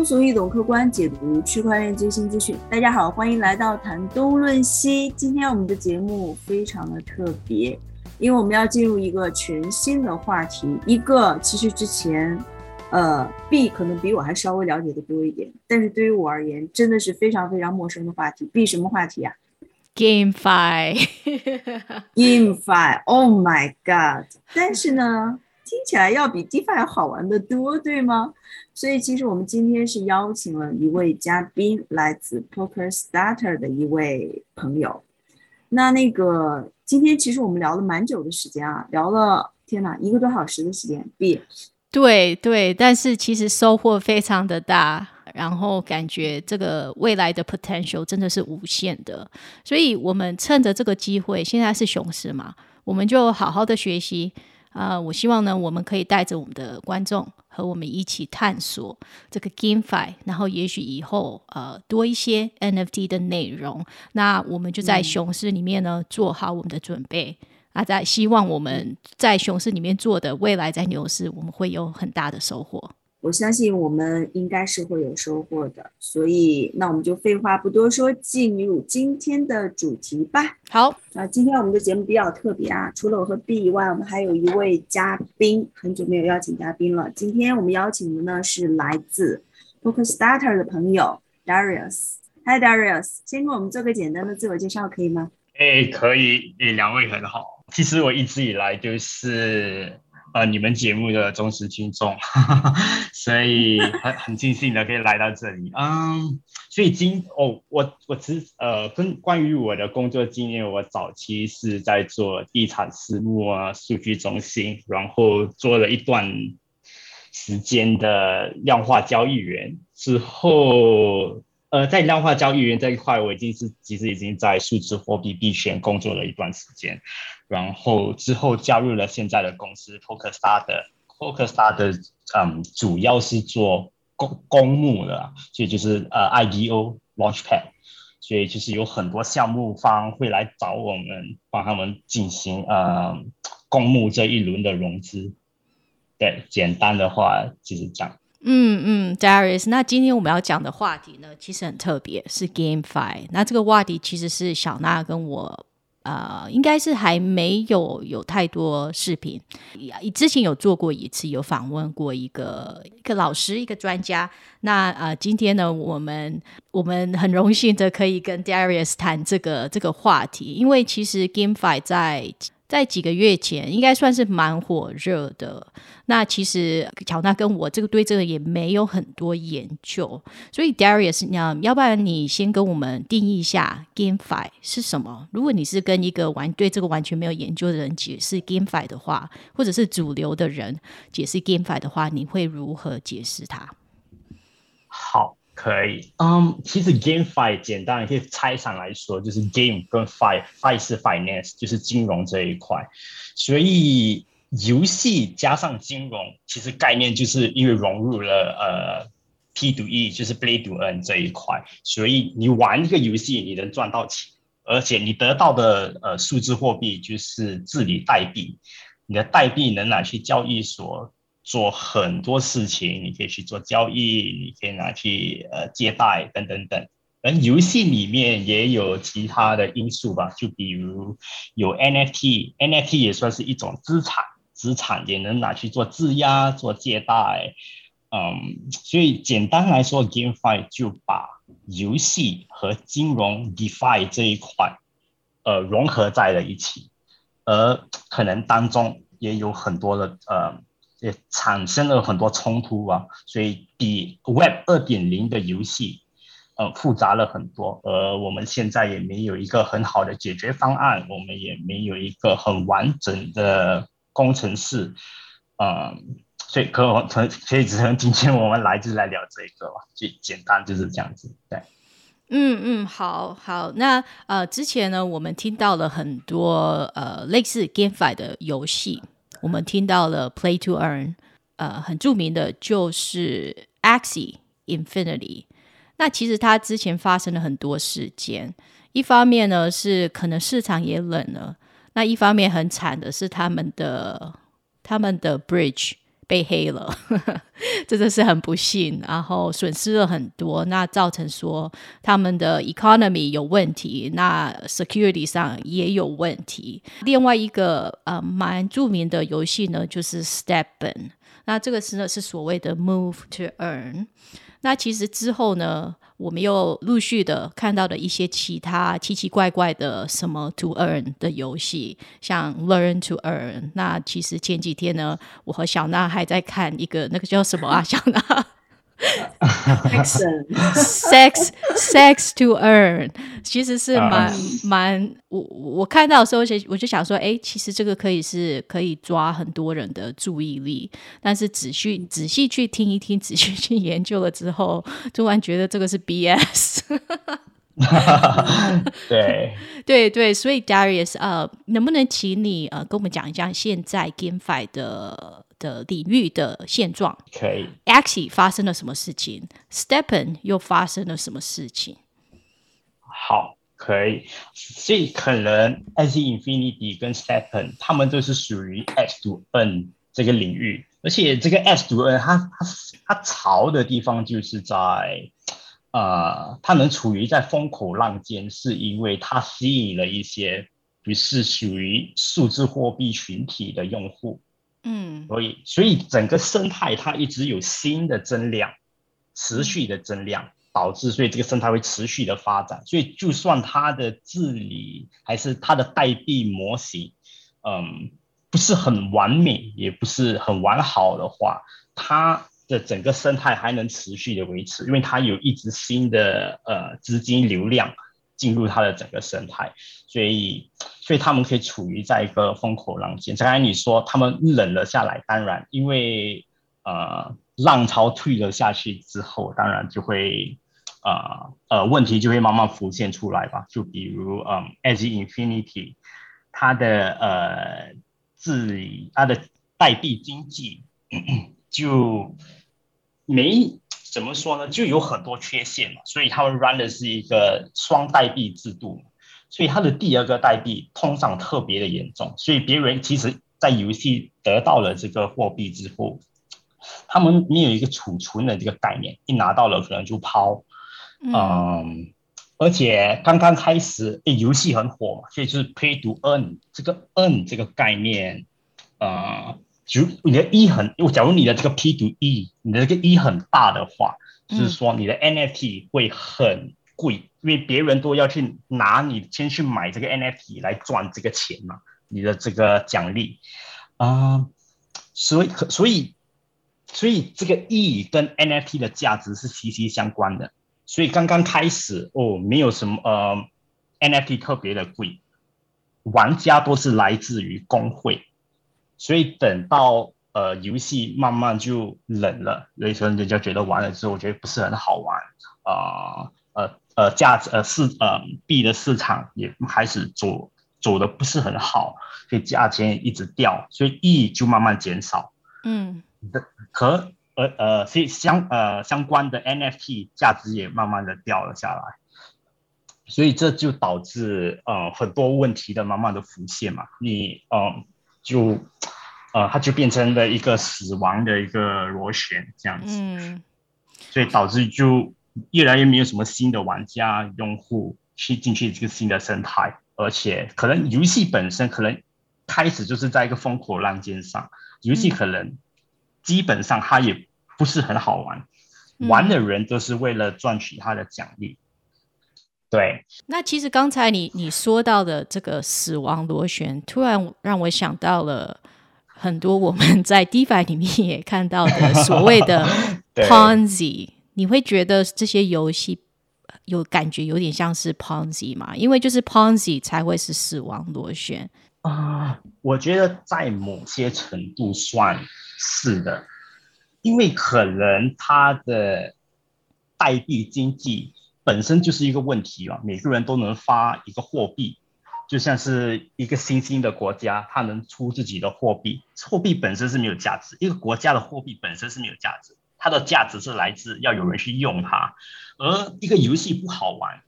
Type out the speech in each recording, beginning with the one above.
通俗易懂、客观解读区块链最新资讯。大家好，欢迎来到谈东论西。今天我们的节目非常的特别，因为我们要进入一个全新的话题，一个其实之前，呃，B 可能比我还稍微了解的多一点，但是对于我而言，真的是非常非常陌生的话题。B 什么话题啊？GameFi，GameFi，Oh my God！但是呢？听起来要比 DeFi 好玩的多，对吗？所以其实我们今天是邀请了一位嘉宾，来自 Poker Starter 的一位朋友。那那个今天其实我们聊了蛮久的时间啊，聊了天哪，一个多小时的时间。B 对对，但是其实收获非常的大，然后感觉这个未来的 potential 真的是无限的。所以我们趁着这个机会，现在是熊市嘛，我们就好好的学习。啊，我希望呢，我们可以带着我们的观众和我们一起探索这个 GameFi，然后也许以后呃多一些 NFT 的内容，那我们就在熊市里面呢做好我们的准备。啊，在希望我们在熊市里面做的，未来在牛市我们会有很大的收获。我相信我们应该是会有收获的，所以那我们就废话不多说，进入今天的主题吧。好，那今天我们的节目比较特别啊，除了我和 B 以外，我们还有一位嘉宾，很久没有邀请嘉宾了。今天我们邀请的呢是来自 Poker Starter 的朋友 Darius。Hi Darius，先给我们做个简单的自我介绍，可以吗？哎，可以。哎，两位很好。其实我一直以来就是。呃，你们节目的忠实听众，所以很很庆幸的可以来到这里。嗯，所以今哦，我我其实呃，跟关于我的工作经验，我早期是在做地产私募啊，数据中心，然后做了一段时间的量化交易员之后。呃，在量化交易员这一块，我已经是其实已经在数字货币币圈工作了一段时间，然后之后加入了现在的公司 Focustar 的 Focustar 的，嗯，主要是做公公募的，所以就是呃 IDO Launchpad，所以就是有很多项目方会来找我们帮他们进行呃公募这一轮的融资。对，简单的话就是这样。嗯嗯，Darius，那今天我们要讲的话题呢，其实很特别，是 GameFi。那这个话题其实是小娜跟我，呃，应该是还没有有太多视频，之前有做过一次，有访问过一个一个老师，一个专家。那呃，今天呢，我们我们很荣幸的可以跟 Darius 谈这个这个话题，因为其实 GameFi 在。在几个月前，应该算是蛮火热的。那其实乔娜跟我这个对这个也没有很多研究，所以 Darius，你要不然你先跟我们定义一下 GameFi 是什么？如果你是跟一个完对这个完全没有研究的人解释 GameFi 的话，或者是主流的人解释 GameFi 的话，你会如何解释它？可以，嗯，其实 GameFi 简单可以拆散来说，就是 Game 跟 Fi，Fi 是 Finance，就是金融这一块。所以游戏加上金融，其实概念就是因为融入了呃 P to E，就是 Play to Earn 这一块。所以你玩一个游戏，你能赚到钱，而且你得到的呃数字货币就是治理代币，你的代币能拿去交易所。做很多事情，你可以去做交易，你可以拿去呃借贷等等等。而游戏里面也有其他的因素吧，就比如有 NFT，NFT 也算是一种资产，资产也能拿去做质押、做借贷。嗯，所以简单来说，GameFi 就把游戏和金融 DeFi 这一块呃融合在了一起，而可能当中也有很多的呃。也产生了很多冲突啊，所以比 Web 二点零的游戏，呃，复杂了很多。而我们现在也没有一个很好的解决方案，我们也没有一个很完整的工程师，嗯，所以可能所以只能今天我们来就来聊这个吧，就简单就是这样子。对，嗯嗯，好好，那呃，之前呢，我们听到了很多呃类似 GameFi 的游戏。我们听到了 Play to Earn，呃，很著名的就是 Axie Infinity。那其实它之前发生了很多事件，一方面呢是可能市场也冷了，那一方面很惨的是他们的他们的 Bridge 被黑了，真的是很不幸，然后损失了很多，那造成说他们的 economy 有问题，那 security 上也有问题。另外一个呃蛮著名的游戏呢，就是 Stepen，那这个是呢是所谓的 Move to Earn。那其实之后呢，我们又陆续的看到了一些其他奇奇怪怪的什么 to earn 的游戏，像 learn to earn。那其实前几天呢，我和小娜还在看一个那个叫什么啊，小娜。Sex sex to earn，其实是蛮蛮我我看到的时候，我就想说，哎，其实这个可以是可以抓很多人的注意力，但是仔细仔细去听一听，仔细去研究了之后，突然觉得这个是 BS。对对对，所以 Darius，呃，能不能请你呃跟我们讲一下现在 GameFi 的？的领域的现状，可以。Axie 发生了什么事情？Stepen 又发生了什么事情？好，可以。所以可能 Axie Infinity 跟 Stepen 他们都是属于 S to N 这个领域，而且这个 S to N 它它它潮的地方就是在，呃，它能处于在风口浪尖，是因为它吸引了一些不是属于数字货币群体的用户。嗯，所以所以整个生态它一直有新的增量，持续的增量，导致所以这个生态会持续的发展。所以就算它的治理还是它的代币模型，嗯，不是很完美，也不是很完好的话，它的整个生态还能持续的维持，因为它有一直新的呃资金流量。进入它的整个生态，所以所以他们可以处于在一个风口浪尖。刚才你说他们冷了下来，当然因为呃浪潮退了下去之后，当然就会呃呃问题就会慢慢浮现出来吧。就比如嗯，As Infinity，它的呃治理它的代币经济 就没。怎么说呢？就有很多缺陷嘛，所以他们 run 的是一个双代币制度，所以它的第二个代币通胀特别的严重，所以别人其实在游戏得到了这个货币之后，他们没有一个储存的这个概念，一拿到了可能就抛，嗯，而且刚刚开始，诶，游戏很火嘛，所以就是 pay to earn 这个 earn 这个概念，呃。就你的 E 很，假如你的这个 P to E，你的这个 E 很大的话，就是说你的 NFT 会很贵，因为别人都要去拿你先去买这个 NFT 来赚这个钱嘛，你的这个奖励。啊，所以所以所以这个 E 跟 NFT 的价值是息息相关的，所以刚刚开始哦，没有什么呃 NFT 特别的贵，玩家都是来自于工会。所以等到呃游戏慢慢就冷了，所以说人家觉得玩了之后，我觉得不是很好玩。啊，呃呃价值呃市呃币的市场也开始走走的不是很好，所以价钱一直掉，所以 E 就慢慢减少，嗯，的和呃呃所以相呃相关的 NFT 价值也慢慢的掉了下来，所以这就导致呃很多问题的慢慢的浮现嘛，你嗯。就，呃，它就变成了一个死亡的一个螺旋这样子，嗯，所以导致就越来越没有什么新的玩家用户去进去这个新的生态，而且可能游戏本身可能开始就是在一个风口浪尖上，游戏可能基本上它也不是很好玩，玩的人都是为了赚取它的奖励。对，那其实刚才你你说到的这个死亡螺旋，突然让我想到了很多我们在 DeFi 里面也看到的 所谓的 Ponzi。你会觉得这些游戏有感觉有点像是 Ponzi 吗？因为就是 Ponzi 才会是死亡螺旋啊。我觉得在某些程度算是的，因为可能它的代币经济。本身就是一个问题了。每个人都能发一个货币，就像是一个新兴的国家，它能出自己的货币。货币本身是没有价值，一个国家的货币本身是没有价值，它的价值是来自要有人去用它。而一个游戏不好玩，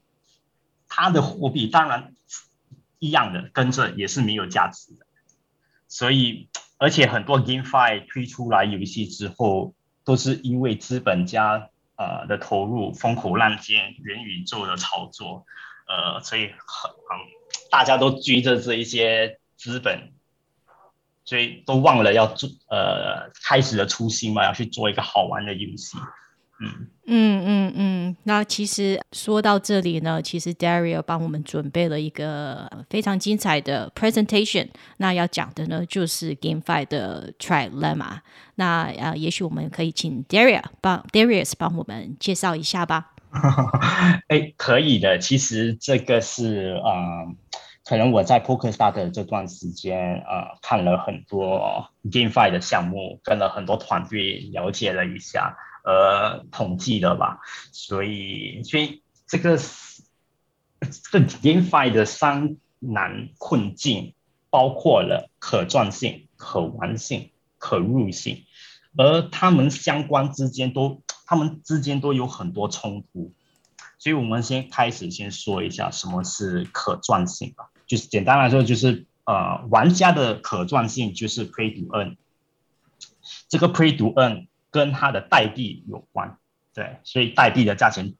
它的货币当然一样的跟着也是没有价值的。所以而且很多 GameFi 推出来游戏之后，都是因为资本家呃的投入，风口浪尖，元宇宙的炒作，呃，所以很很大家都追着这一些资本。所以都忘了要做呃开始的初心嘛，要去做一个好玩的游戏。嗯嗯嗯嗯。那其实说到这里呢，其实 Dario 帮我们准备了一个非常精彩的 presentation。那要讲的呢，就是 GameFi 的 Trilemma。那呃，也许我们可以请 Dario 帮 Darius 帮我们介绍一下吧。哎，可以的。其实这个是啊。可能我在 PokerStar 的这段时间，呃，看了很多 GameFi 的项目，跟了很多团队了解了一下，呃，统计的吧。所以，所以这个这个 GameFi 的三难困境，包括了可赚性、可玩性、可入性，而他们相关之间都，他们之间都有很多冲突。所以我们先开始先说一下什么是可赚性吧。就是简单来说，就是呃，玩家的可赚性就是 Play to Earn，这个 Play to Earn 跟它的代币有关，对，所以代币的价钱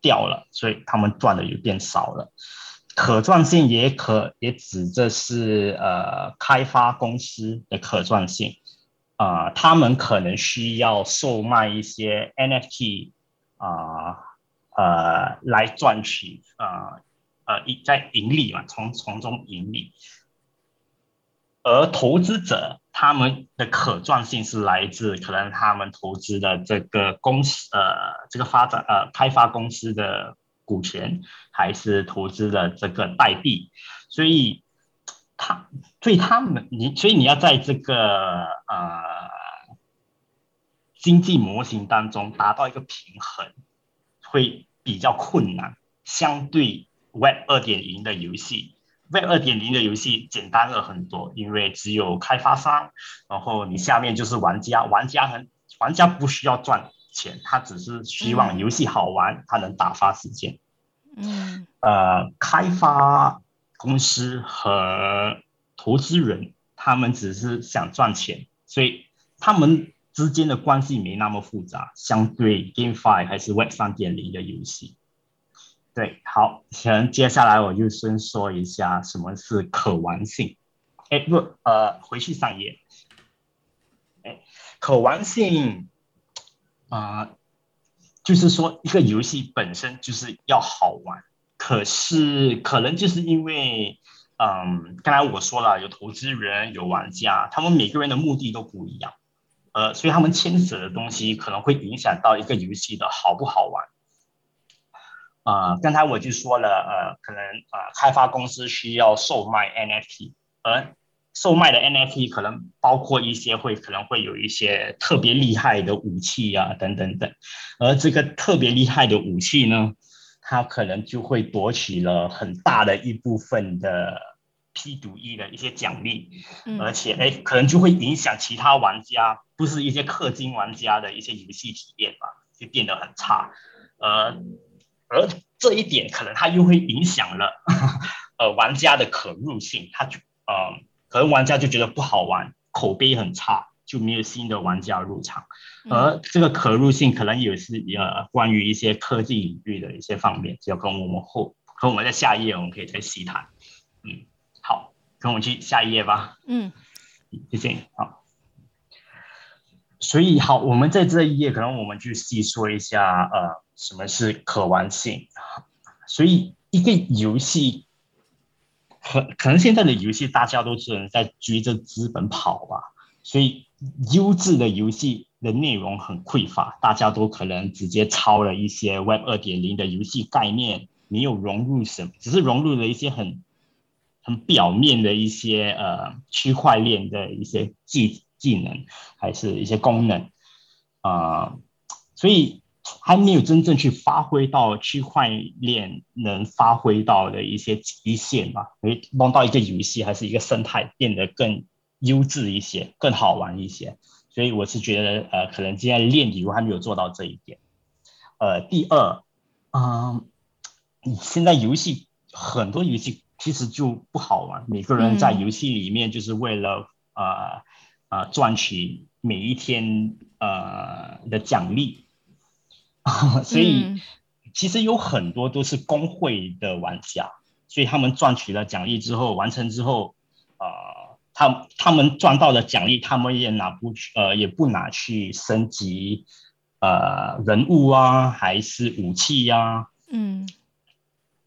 掉了，所以他们赚的也变少了。可赚性也可也指的是呃开发公司的可赚性，啊，他们可能需要售卖一些 NFT 啊呃来赚取啊。呃，在盈利嘛，从从中盈利，而投资者他们的可赚性是来自可能他们投资的这个公司，呃，这个发展呃开发公司的股权，还是投资的这个代币，所以他对他们你，所以你要在这个呃经济模型当中达到一个平衡，会比较困难，相对。Web 二点零的游戏，Web 二点零的游戏简单了很多，因为只有开发商，然后你下面就是玩家，玩家很玩家不需要赚钱，他只是希望游戏好玩，他能打发时间。嗯，呃，开发公司和投资人他们只是想赚钱，所以他们之间的关系没那么复杂，相对 GameFi 还是 Web 三点零的游戏。对，好，行，接下来我就先说一下什么是可玩性。哎，不，呃，回去上一页。哎，可玩性啊，就是说一个游戏本身就是要好玩，可是可能就是因为，嗯，刚才我说了，有投资人，有玩家，他们每个人的目的都不一样，呃，所以他们牵扯的东西可能会影响到一个游戏的好不好玩。啊，刚才我就说了，呃，可能啊，开发公司需要售卖 NFT，而售卖的 NFT 可能包括一些会可能会有一些特别厉害的武器啊，等等等，而这个特别厉害的武器呢，它可能就会夺取了很大的一部分的 P 赌一的一些奖励，而且哎，可能就会影响其他玩家，不是一些氪金玩家的一些游戏体验吧，就变得很差，呃。而这一点可能它又会影响了呃玩家的可入性，他就呃可能玩家就觉得不好玩，口碑很差，就没有新的玩家入场。而这个可入性可能也是呃关于一些科技领域的一些方面，就要跟我们后和我们在下一页我们可以再细谈。嗯，好，跟我们去下一页吧。嗯，谢谢。好，所以好，我们在这一页可能我们去细说一下呃。什么是可玩性？所以一个游戏，可可能现在的游戏大家都是在追着资本跑吧，所以优质的游戏的内容很匮乏，大家都可能直接抄了一些 Web 二点零的游戏概念，没有融入什么，只是融入了一些很很表面的一些呃区块链的一些技技能，还是一些功能啊，所以。还没有真正去发挥到区块链能发挥到的一些极限吧？以帮到一个游戏还是一个生态变得更优质一些、更好玩一些。所以我是觉得，呃，可能今天链游还没有做到这一点。呃，第二，嗯，现在游戏很多游戏其实就不好玩，每个人在游戏里面就是为了呃呃赚取每一天呃的奖励，所以其实有很多都是工会的玩家，所以他们赚取了奖励之后，完成之后，呃，他他们赚到的奖励，他们也拿不去，呃，也不拿去升级，呃，人物啊，还是武器呀，嗯，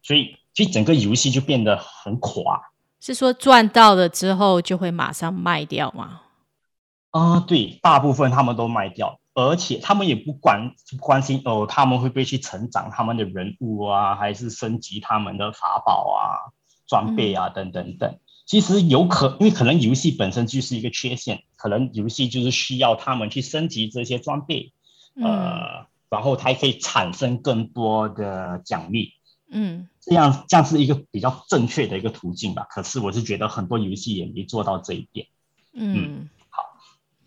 所以，所以整个游戏就变得很垮。是说赚到了之后就会马上卖掉吗？啊，对，大部分他们都卖掉，而且他们也不关关心哦，他们会不会去成长他们的人物啊，还是升级他们的法宝啊、装备啊等等等。其实有可，因为可能游戏本身就是一个缺陷，可能游戏就是需要他们去升级这些装备，呃，然后才可以产生更多的奖励。嗯，这样这样是一个比较正确的一个途径吧。可是我是觉得很多游戏也没做到这一点。嗯，好。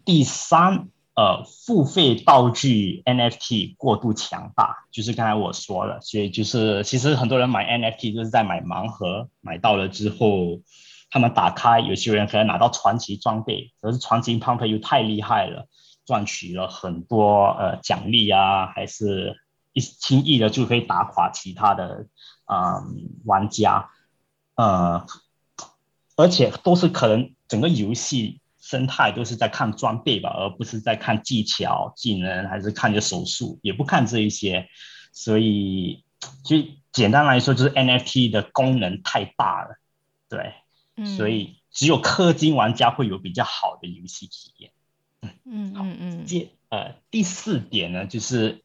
第三，呃，付费道具 NFT 过度强大，就是刚才我说了，所以就是其实很多人买 NFT 就是在买盲盒，买到了之后，他们打开，有些人可能拿到传奇装备，可是传奇 pump 又太厉害了，赚取了很多呃奖励啊，还是。一轻易的就可以打垮其他的啊玩家，呃，而且都是可能整个游戏生态都是在看装备吧，而不是在看技巧、技能，还是看你的手速，也不看这一些。所以，就简单来说，就是 NFT 的功能太大了，对，所以只有氪金玩家会有比较好的游戏体验。嗯嗯嗯嗯。第呃第四点呢，就是。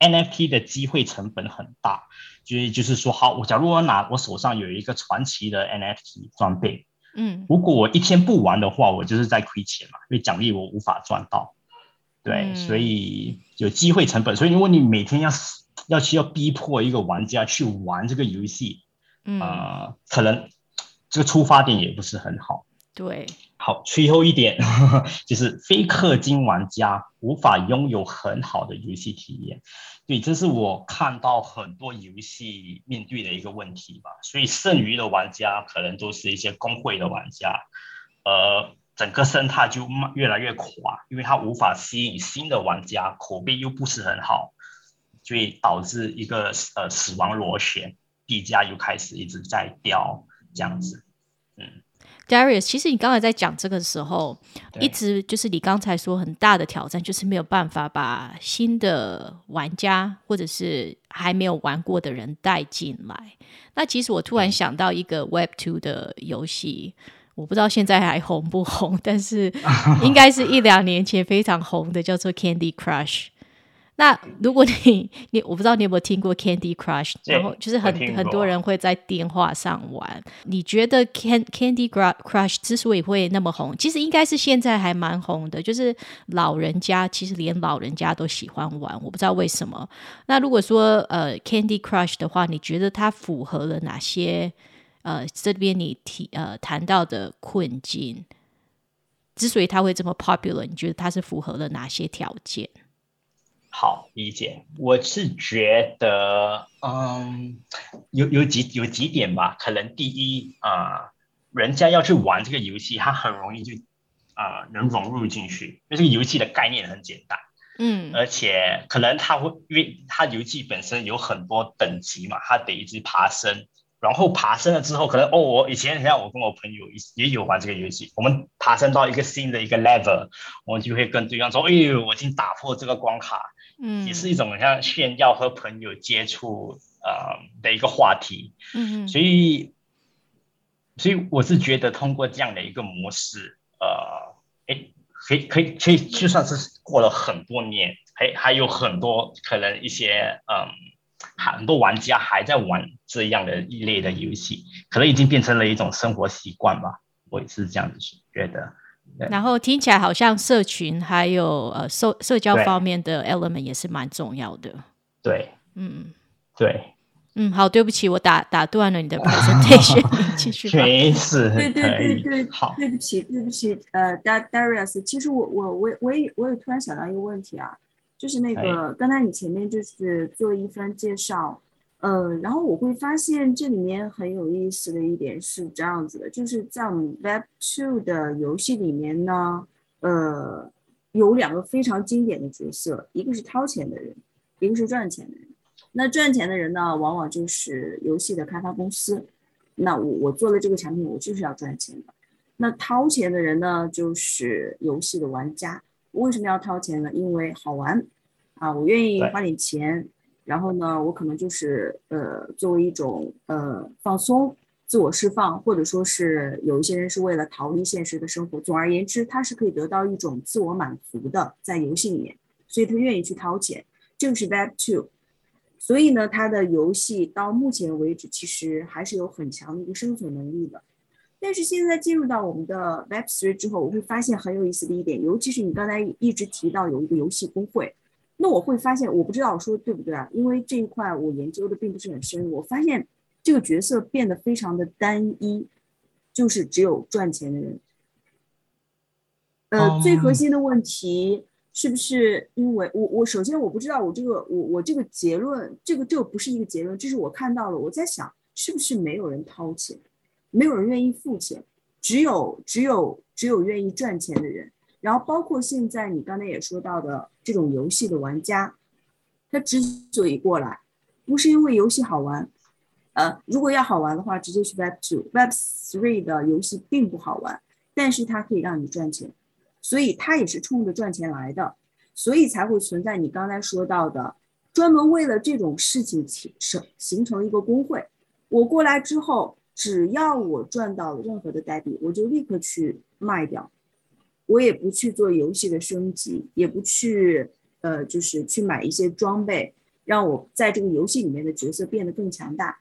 NFT 的机会成本很大，就就是说，好，我假如我拿我手上有一个传奇的 NFT 装备，嗯，如果我一天不玩的话，我就是在亏钱嘛，因为奖励我无法赚到，对，所以有机会成本。所以如果你每天要要需要逼迫一个玩家去玩这个游戏，嗯，可能这个出发点也不是很好。对。好，最后一点 就是非氪金玩家无法拥有很好的游戏体验。对，这是我看到很多游戏面对的一个问题吧。所以剩余的玩家可能都是一些工会的玩家，呃，整个生态就越来越垮，因为它无法吸引新的玩家，口碑又不是很好，所以导致一个呃死亡螺旋，币价又开始一直在掉，这样子，嗯。Darius，其实你刚才在讲这个时候，一直就是你刚才说很大的挑战，就是没有办法把新的玩家或者是还没有玩过的人带进来。那其实我突然想到一个 Web Two 的游戏，我不知道现在还红不红，但是 应该是一两年前非常红的，叫做 Candy Crush。那如果你 你我不知道你有没有听过 Candy Crush，然后就是很很多人会在电话上玩。你觉得 Can Candy Crush 之所以会那么红，其实应该是现在还蛮红的，就是老人家其实连老人家都喜欢玩，我不知道为什么。那如果说呃 Candy Crush 的话，你觉得它符合了哪些呃这边你提呃谈到的困境？之所以它会这么 popular，你觉得它是符合了哪些条件？好理解，我是觉得，嗯，有有几有几点吧。可能第一啊，人家要去玩这个游戏，他很容易就啊能融入进去，因为这个游戏的概念很简单，嗯，而且可能他会，因为他游戏本身有很多等级嘛，他得一直爬升，然后爬升了之后，可能哦，我以前像我跟我朋友也有玩这个游戏，我们爬升到一个新的一个 level，我们就会跟对方说，哎呦，我已经打破这个关卡。嗯，也是一种像炫耀和朋友接触呃的一个话题，嗯嗯，所以，所以我是觉得通过这样的一个模式，呃，哎，可以可以可以，就算是过了很多年，还还有很多可能一些嗯，很多玩家还在玩这样的一类的游戏，可能已经变成了一种生活习惯吧，我也是这样子觉得。然后听起来好像社群还有呃社社交方面的 element 也是蛮重要的。对，嗯，对，嗯，好，对不起，我打打断了你的 presentation，继续。没事，对对对对，好，对不起，对不起，呃，Darius，其实我我我我也我也突然想到一个问题啊，就是那个刚才你前面就是做一番介绍，呃，然后我会发现这里面很有意思的一点是这样子的，就是在我们 Web Two 的游戏里面呢，呃，有两个非常经典的角色，一个是掏钱的人，一个是赚钱的人。那赚钱的人呢，往往就是游戏的开发公司。那我我做了这个产品，我就是要赚钱的。那掏钱的人呢，就是游戏的玩家。为什么要掏钱呢？因为好玩啊，我愿意花点钱。然后呢，我可能就是呃，作为一种呃放松、自我释放，或者说是有一些人是为了逃离现实的生活。总而言之，他是可以得到一种自我满足的，在游戏里面，所以他愿意去掏钱。这个是 Web Two，所以呢，他的游戏到目前为止其实还是有很强的一个生存能力的。但是现在进入到我们的 Web Three 之后，我会发现很有意思的一点，尤其是你刚才一直提到有一个游戏工会。那我会发现，我不知道我说的对不对啊？因为这一块我研究的并不是很深。我发现这个角色变得非常的单一，就是只有赚钱的人。呃，最核心的问题是不是因为我我首先我不知道我这个我我这个结论，这个这个不是一个结论，这是我看到了。我在想，是不是没有人掏钱，没有人愿意付钱，只有只有只有愿意赚钱的人。然后包括现在你刚才也说到的这种游戏的玩家，他之所以过来，不是因为游戏好玩，呃，如果要好玩的话，直接去 Web Two、Web Three 的游戏并不好玩，但是它可以让你赚钱，所以他也是冲着赚钱来的，所以才会存在你刚才说到的，专门为了这种事情形成形成一个工会。我过来之后，只要我赚到了任何的代币，我就立刻去卖掉。我也不去做游戏的升级，也不去，呃，就是去买一些装备，让我在这个游戏里面的角色变得更强大。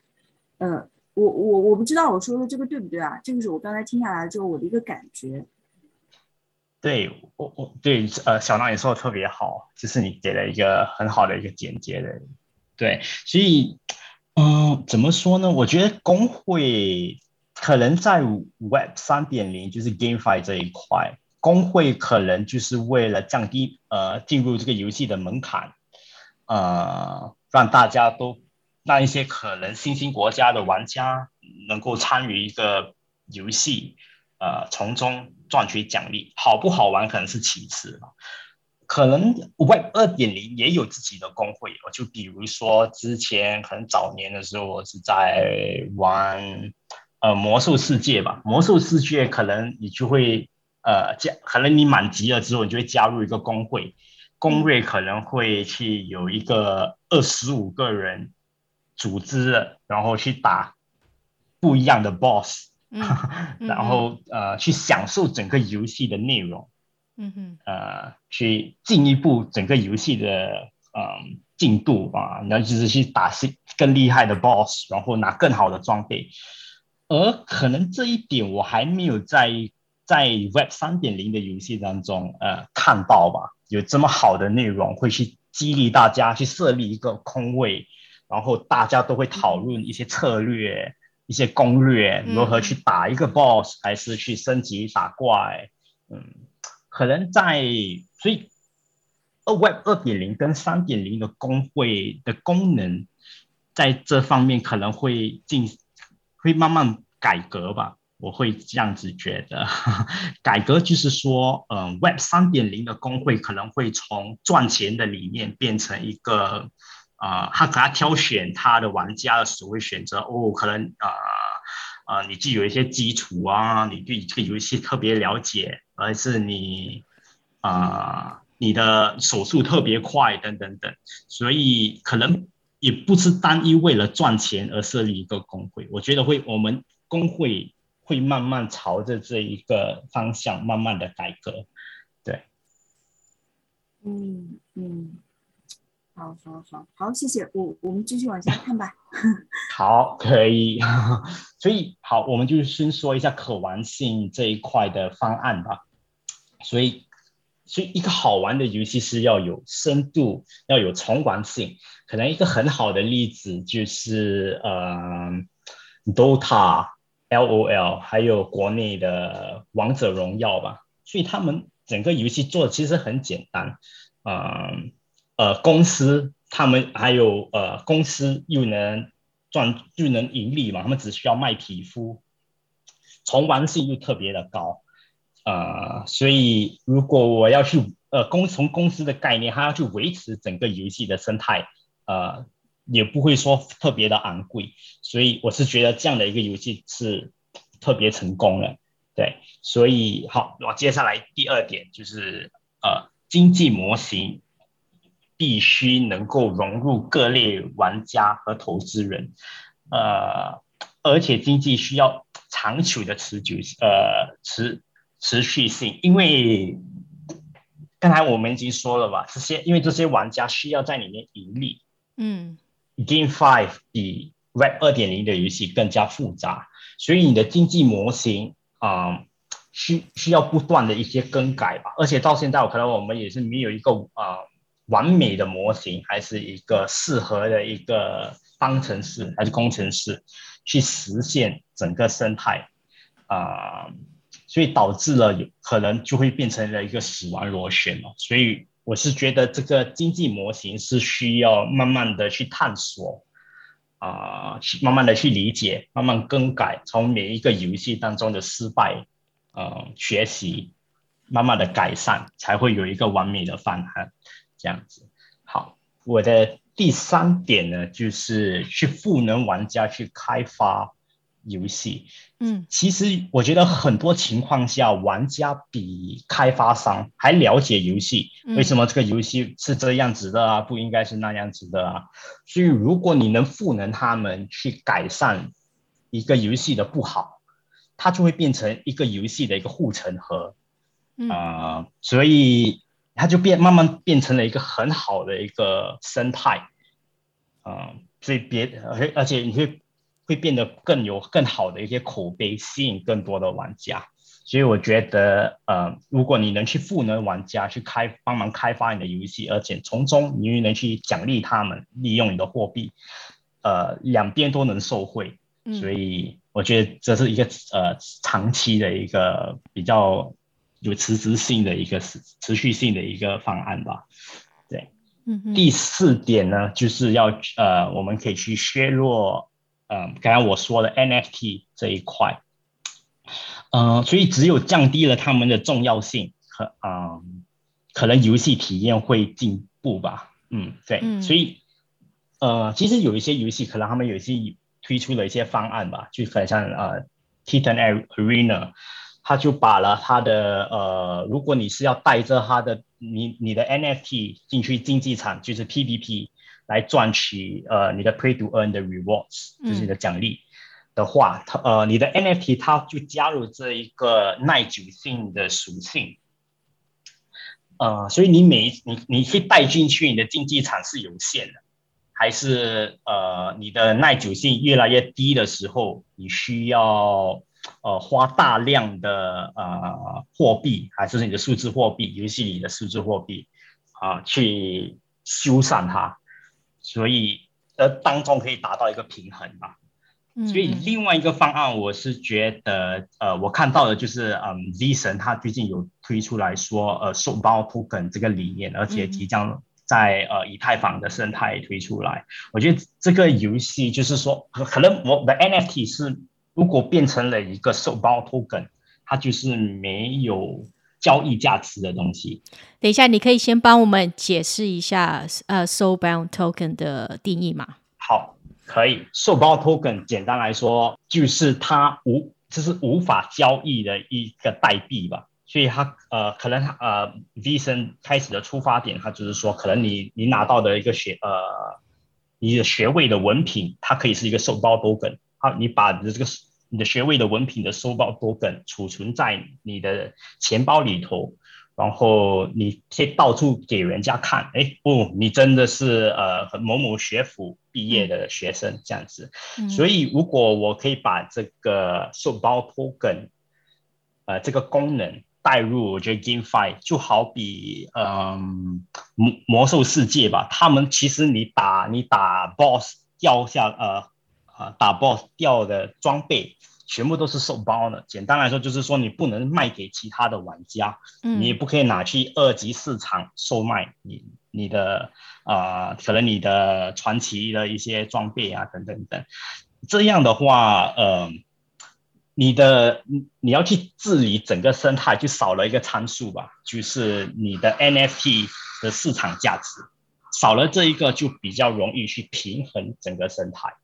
呃，我我我不知道我说的这个对不对啊？这个是我刚才听下来之后我的一个感觉。对我我对呃小娜也说的特别好，就是你给了一个很好的一个简洁的，对，所以嗯，怎么说呢？我觉得工会可能在 Web 三点零就是 GameFi 这一块。工会可能就是为了降低呃进入这个游戏的门槛，呃，让大家都让一些可能新兴国家的玩家能够参与一个游戏，呃，从中赚取奖励。好不好玩可能是其次。可能 Web 二点零也有自己的工会，就比如说之前很早年的时候，我是在玩呃魔兽世界吧，魔兽世界可能你就会。呃，加可能你满级了之后，你就会加入一个工会，工会可能会去有一个二十五个人组织，然后去打不一样的 boss，然后呃去享受整个游戏的内容，嗯哼，呃去进一步整个游戏的嗯进度啊，然后就是去打更更厉害的 boss，然后拿更好的装备，而可能这一点我还没有在。在 Web 三点零的游戏当中，呃，看到吧，有这么好的内容，会去激励大家去设立一个空位，然后大家都会讨论一些策略、一些攻略，如何去打一个 BOSS，还是去升级打怪。嗯，可能在所以，二 Web 二点零跟三点零的工会的功能，在这方面可能会进，会慢慢改革吧。我会这样子觉得，改革就是说，嗯，Web 三点零的工会可能会从赚钱的理念变成一个，啊，他可能挑选他的玩家的时候会选择，哦，可能啊，啊，你既有一些基础啊，你对这个游戏特别了解，而是你，啊，你的手速特别快，等等等，所以可能也不是单一为了赚钱而设立一个工会，我觉得会，我们工会。会慢慢朝着这一个方向慢慢的改革，对，嗯嗯，好好好好，谢谢我，我们继续往下看吧。好，可以，所以好，我们就先说一下可玩性这一块的方案吧。所以，所以一个好玩的游戏是要有深度，要有重玩性。可能一个很好的例子就是呃，Dota。L O L 还有国内的王者荣耀吧，所以他们整个游戏做的其实很简单，嗯呃公司他们还有呃公司又能赚又能盈利嘛，他们只需要卖皮肤，重玩性又特别的高，呃，所以如果我要去呃公从公司的概念，他要去维持整个游戏的生态，呃，也不会说特别的昂贵，所以我是觉得这样的一个游戏是特别成功的，对，所以好，我接下来第二点就是呃经济模型。必须能够融入各类玩家和投资人，呃，而且经济需要长久的持久，呃，持持续性，因为刚才我们已经说了吧，这些因为这些玩家需要在里面盈利，嗯，Game Five 比 Web 二点零的游戏更加复杂，所以你的经济模型啊，需需要不断的一些更改吧，而且到现在，我可能我们也是没有一个啊。完美的模型，还是一个适合的一个方程式，还是工程师去实现整个生态啊？所以导致了有可能就会变成了一个死亡螺旋了。所以我是觉得这个经济模型是需要慢慢的去探索啊，去慢慢的去理解，慢慢更改，从每一个游戏当中的失败，呃，学习，慢慢的改善，才会有一个完美的方案。这样子，好，我的第三点呢，就是去赋能玩家去开发游戏。嗯，其实我觉得很多情况下，玩家比开发商还了解游戏，为什么这个游戏是这样子的啊？不应该是那样子的啊？所以，如果你能赋能他们去改善一个游戏的不好，它就会变成一个游戏的一个护城河。啊，所以。它就变慢慢变成了一个很好的一个生态，嗯，所以别而而且你会会变得更有更好的一些口碑，吸引更多的玩家。所以我觉得，呃，如果你能去赋能玩家，去开帮忙开发你的游戏，而且从中你又能去奖励他们，利用你的货币，呃，两边都能受惠。所以我觉得这是一个呃长期的一个比较。有持续性的一个持持续性的一个方案吧，对，嗯，第四点呢，就是要呃，我们可以去削弱，嗯，刚刚我说的 NFT 这一块，嗯，所以只有降低了他们的重要性和嗯，可能游戏体验会进步吧，嗯，对，所以呃，其实有一些游戏可能他们有一些推出了一些方案吧，就很像呃，Titan Arena。他就把了他的呃，如果你是要带着他的你你的 NFT 进去竞技场，就是 PVP 来赚取呃你的 Pay to Earn 的 Rewards，就是你的奖励的话，它呃你的 NFT 它就加入这一个耐久性的属性，呃，所以你每你你去带进去你的竞技场是有限的，还是呃你的耐久性越来越低的时候，你需要。呃，花大量的呃货币，还是你的数字货币，游戏里的数字货币啊，去修缮它，所以呃当中可以达到一个平衡吧。所以另外一个方案，我是觉得呃，我看到的就是嗯，V 神他最近有推出来说呃，瘦包 token 这个理念，而且即将在呃以太坊的生态推出来。我觉得这个游戏就是说，可能我的 NFT 是。如果变成了一个瘦包 token，它就是没有交易价值的东西。等一下，你可以先帮我们解释一下呃，soulbound token 的定义吗？好，可以。受包 token 简单来说就是它无，就是无法交易的一个代币吧。所以它呃，可能呃，Vision 开始的出发点，它就是说，可能你你拿到的一个学呃，你的学位的文凭，它可以是一个受包 token。好，你把你的这个。你的学位的文凭的收报多根储存在你的钱包里头，然后你可以到处给人家看，哎，不，你真的是呃某某学府毕业的学生这样子。所以如果我可以把这个收包多根，呃，这个功能带入，我觉得 GameFi 就好比嗯魔魔兽世界吧，他们其实你打你打 BOSS 掉下呃。啊，打 boss 掉的装备全部都是售包的。简单来说，就是说你不能卖给其他的玩家，你也不可以拿去二级市场售卖。你你的呃，可能你的传奇的一些装备啊，等等等。这样的话，呃，你的你要去治理整个生态，就少了一个参数吧，就是你的 NFT 的市场价值，少了这一个就比较容易去平衡整个生态。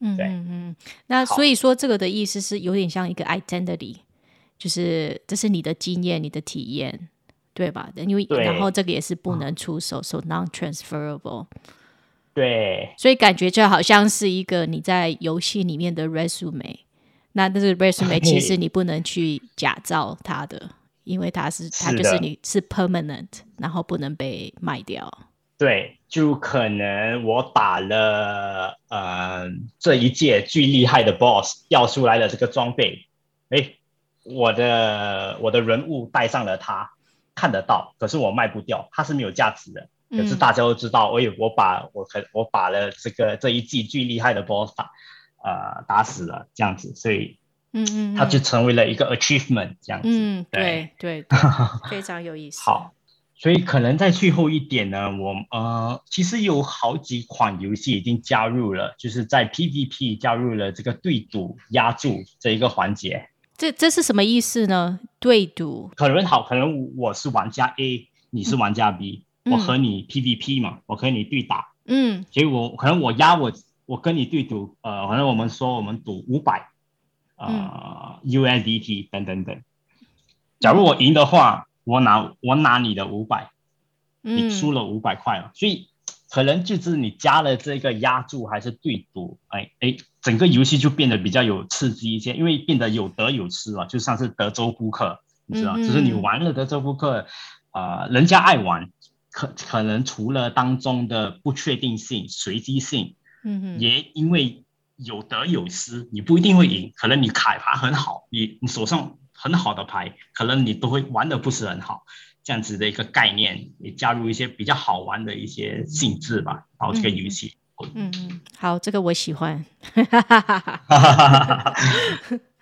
嗯嗯嗯，那所以说这个的意思是有点像一个 identity，就是这是你的经验、你的体验，对吧？因为然后这个也是不能出手，so non transferable。对，所以感觉就好像是一个你在游戏里面的 resume，那这个 resume 其实你不能去假造它的，因为它是它就是你是 permanent，然后不能被卖掉。对，就可能我打了呃这一届最厉害的 boss 掉出来的这个装备，哎，我的我的人物带上了它，看得到，可是我卖不掉，它是没有价值的。可是大家都知道，我有我把我可我把了这个这一季最厉害的 boss 打呃打死了这样子，所以嗯嗯，它就成为了一个 achievement 这样子。嗯，对对，非常有意思。好。所以可能在最后一点呢，我呃，其实有好几款游戏已经加入了，就是在 PVP 加入了这个对赌压注这一个环节。这这是什么意思呢？对赌？可能好，可能我是玩家 A，你是玩家 B，我和你 PVP 嘛，我和你对打。嗯。所以我可能我压我我跟你对赌，呃，可能我们说我们赌五百，呃，USDT 等等等。假如我赢的话。我拿我拿你的五百，你输了五百块了，所以可能就是你加了这个压注还是对赌，哎哎，整个游戏就变得比较有刺激一些，因为变得有得有失了，就像是德州扑克，你知道，就是你玩了德州扑克，啊，人家爱玩，可可能除了当中的不确定性、随机性，嗯也因为有得有失，你不一定会赢，可能你卡牌很好，你你手上。很好的牌，可能你都会玩的不是很好，这样子的一个概念，也加入一些比较好玩的一些性质吧，到这个游戏。嗯嗯，好，这个我喜欢。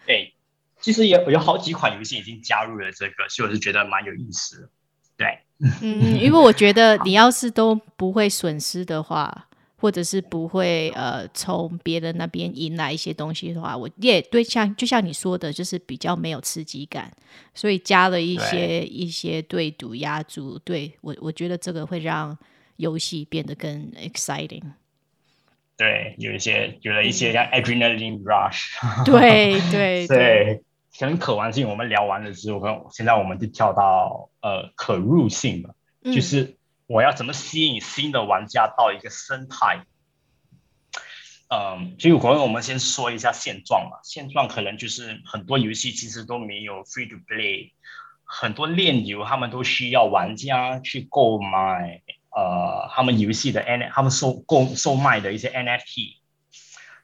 对，其实有有好几款游戏已经加入了这个，所以我是觉得蛮有意思的。对，嗯，因为我觉得你要是都不会损失的话。或者是不会呃从别人那边赢来一些东西的话，我也对像就像你说的，就是比较没有刺激感，所以加了一些一些对赌压注，对我我觉得这个会让游戏变得更 exciting。对，有一些有了一些像 adrenaline rush。对对对，很可玩性。我们聊完了之后，现在我们就跳到呃可入性了，就是。我要怎么吸引新的玩家到一个生态？嗯，所以可能我们先说一下现状嘛。现状可能就是很多游戏其实都没有 free to play，很多链游他们都需要玩家去购买呃他们游戏的 N，他们售购售卖的一些 NFT。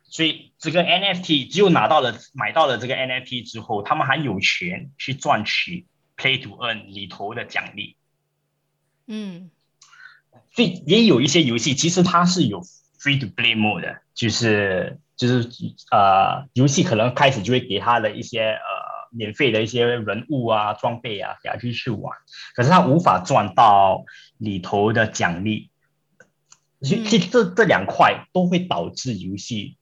所以这个 NFT 只有拿到了买到了这个 NFT 之后，他们还有权去赚取 play to earn 里头的奖励。嗯。所以也有一些游戏，其实它是有 free to play mode 的，就是就是呃，游戏可能开始就会给他的一些呃免费的一些人物啊、装备啊，给他去去玩，可是他无法赚到里头的奖励。所以这这这两块都会导致游戏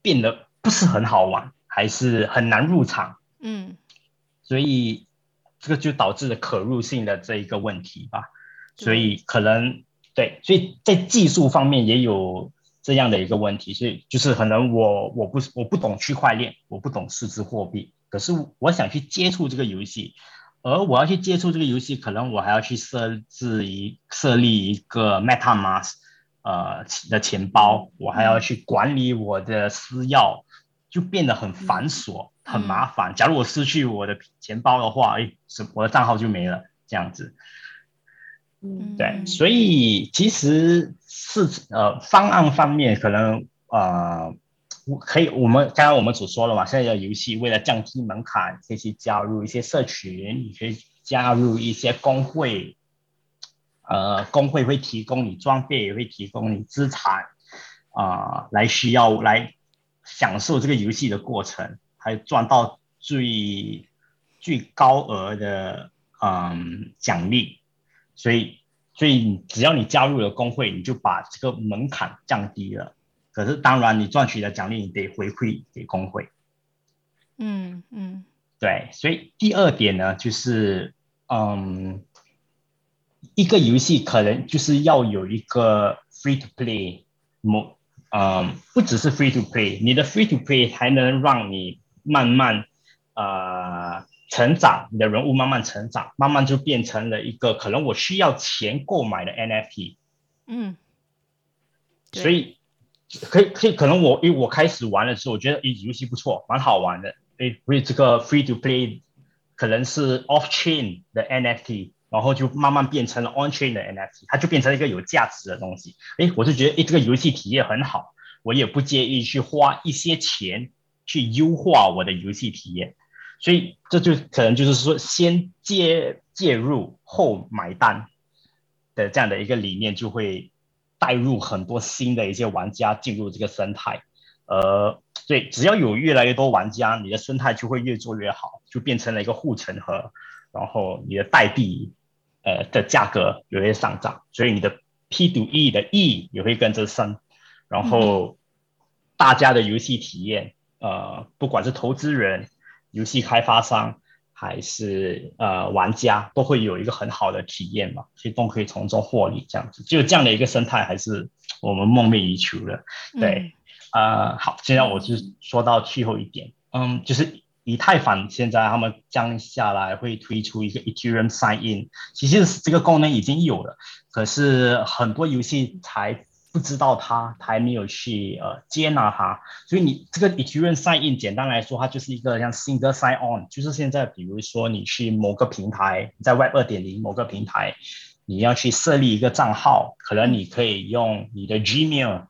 变得不是很好玩，还是很难入场。嗯，所以这个就导致了可入性的这一个问题吧。所以可能。对，所以在技术方面也有这样的一个问题，所以就是可能我我不我不懂区块链，我不懂数字货币，可是我想去接触这个游戏，而我要去接触这个游戏，可能我还要去设置一设立一个 MetaMask 呃的钱包，我还要去管理我的私钥，就变得很繁琐，很麻烦。假如我失去我的钱包的话，哎，我的账号就没了，这样子。对，所以其实是呃方案方面可能呃可以，我们刚刚我们所说了嘛，现在的游戏为了降低门槛，可以去加入一些社群，你可以加入一些工会，呃，工会会提供你装备，也会提供你资产啊，来需要来享受这个游戏的过程，还赚到最最高额的嗯奖励。所以所以只要你加入了工会，你就把这个门槛降低了。可是当然，你赚取的奖励你得回馈给工会。嗯嗯，对。所以第二点呢，就是嗯，一个游戏可能就是要有一个 free to play mode，嗯，不只是 free to play，你的 free to play 还能让你慢慢呃。成长，你的人物慢慢成长，慢慢就变成了一个可能我需要钱购买的 NFT。嗯，所以可以可以可能我因为我开始玩的时候，我觉得诶游戏不错，蛮好玩的。诶，所以这个 free to play 可能是 off chain 的 NFT，然后就慢慢变成了 on chain 的 NFT，它就变成了一个有价值的东西。诶，我就觉得诶这个游戏体验很好，我也不介意去花一些钱去优化我的游戏体验。所以这就可能就是说，先介介入后买单的这样的一个理念，就会带入很多新的一些玩家进入这个生态。呃，对，只要有越来越多玩家，你的生态就会越做越好，就变成了一个护城河。然后你的代币，呃的价格也会上涨，所以你的 P to E 的 E 也会跟着升。然后大家的游戏体验，呃，不管是投资人。游戏开发商还是呃玩家都会有一个很好的体验嘛，所以都可以从中获利，这样子就这样的一个生态还是我们梦寐以求的。对，呃，好，现在我就说到最后一点，嗯，就是以太坊现在他们降下来会推出一个 Ethereum Sign In，其实这个功能已经有了，可是很多游戏才。不知道它还没有去呃接纳它，所以你这个 Ethereum Sign In 简单来说，它就是一个像 Single Sign On，就是现在比如说你去某个平台，在 Web 二点零某个平台，你要去设立一个账号，可能你可以用你的 Gmail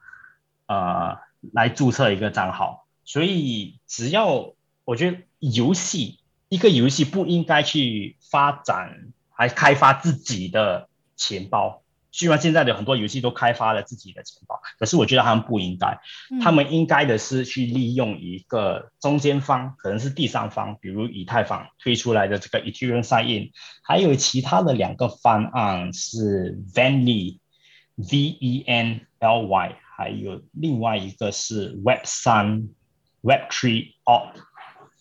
呃来注册一个账号。所以只要我觉得游戏一个游戏不应该去发展还开发自己的钱包。虽然现在的很多游戏都开发了自己的钱包，可是我觉得他们不应该，他们应该的是去利用一个中间方，可能是第三方，比如以太坊推出来的这个 Ethereum Sign In，还有其他的两个方案是 Venly，V E N L Y，还有另外一个是 Web 三 Web Three Op，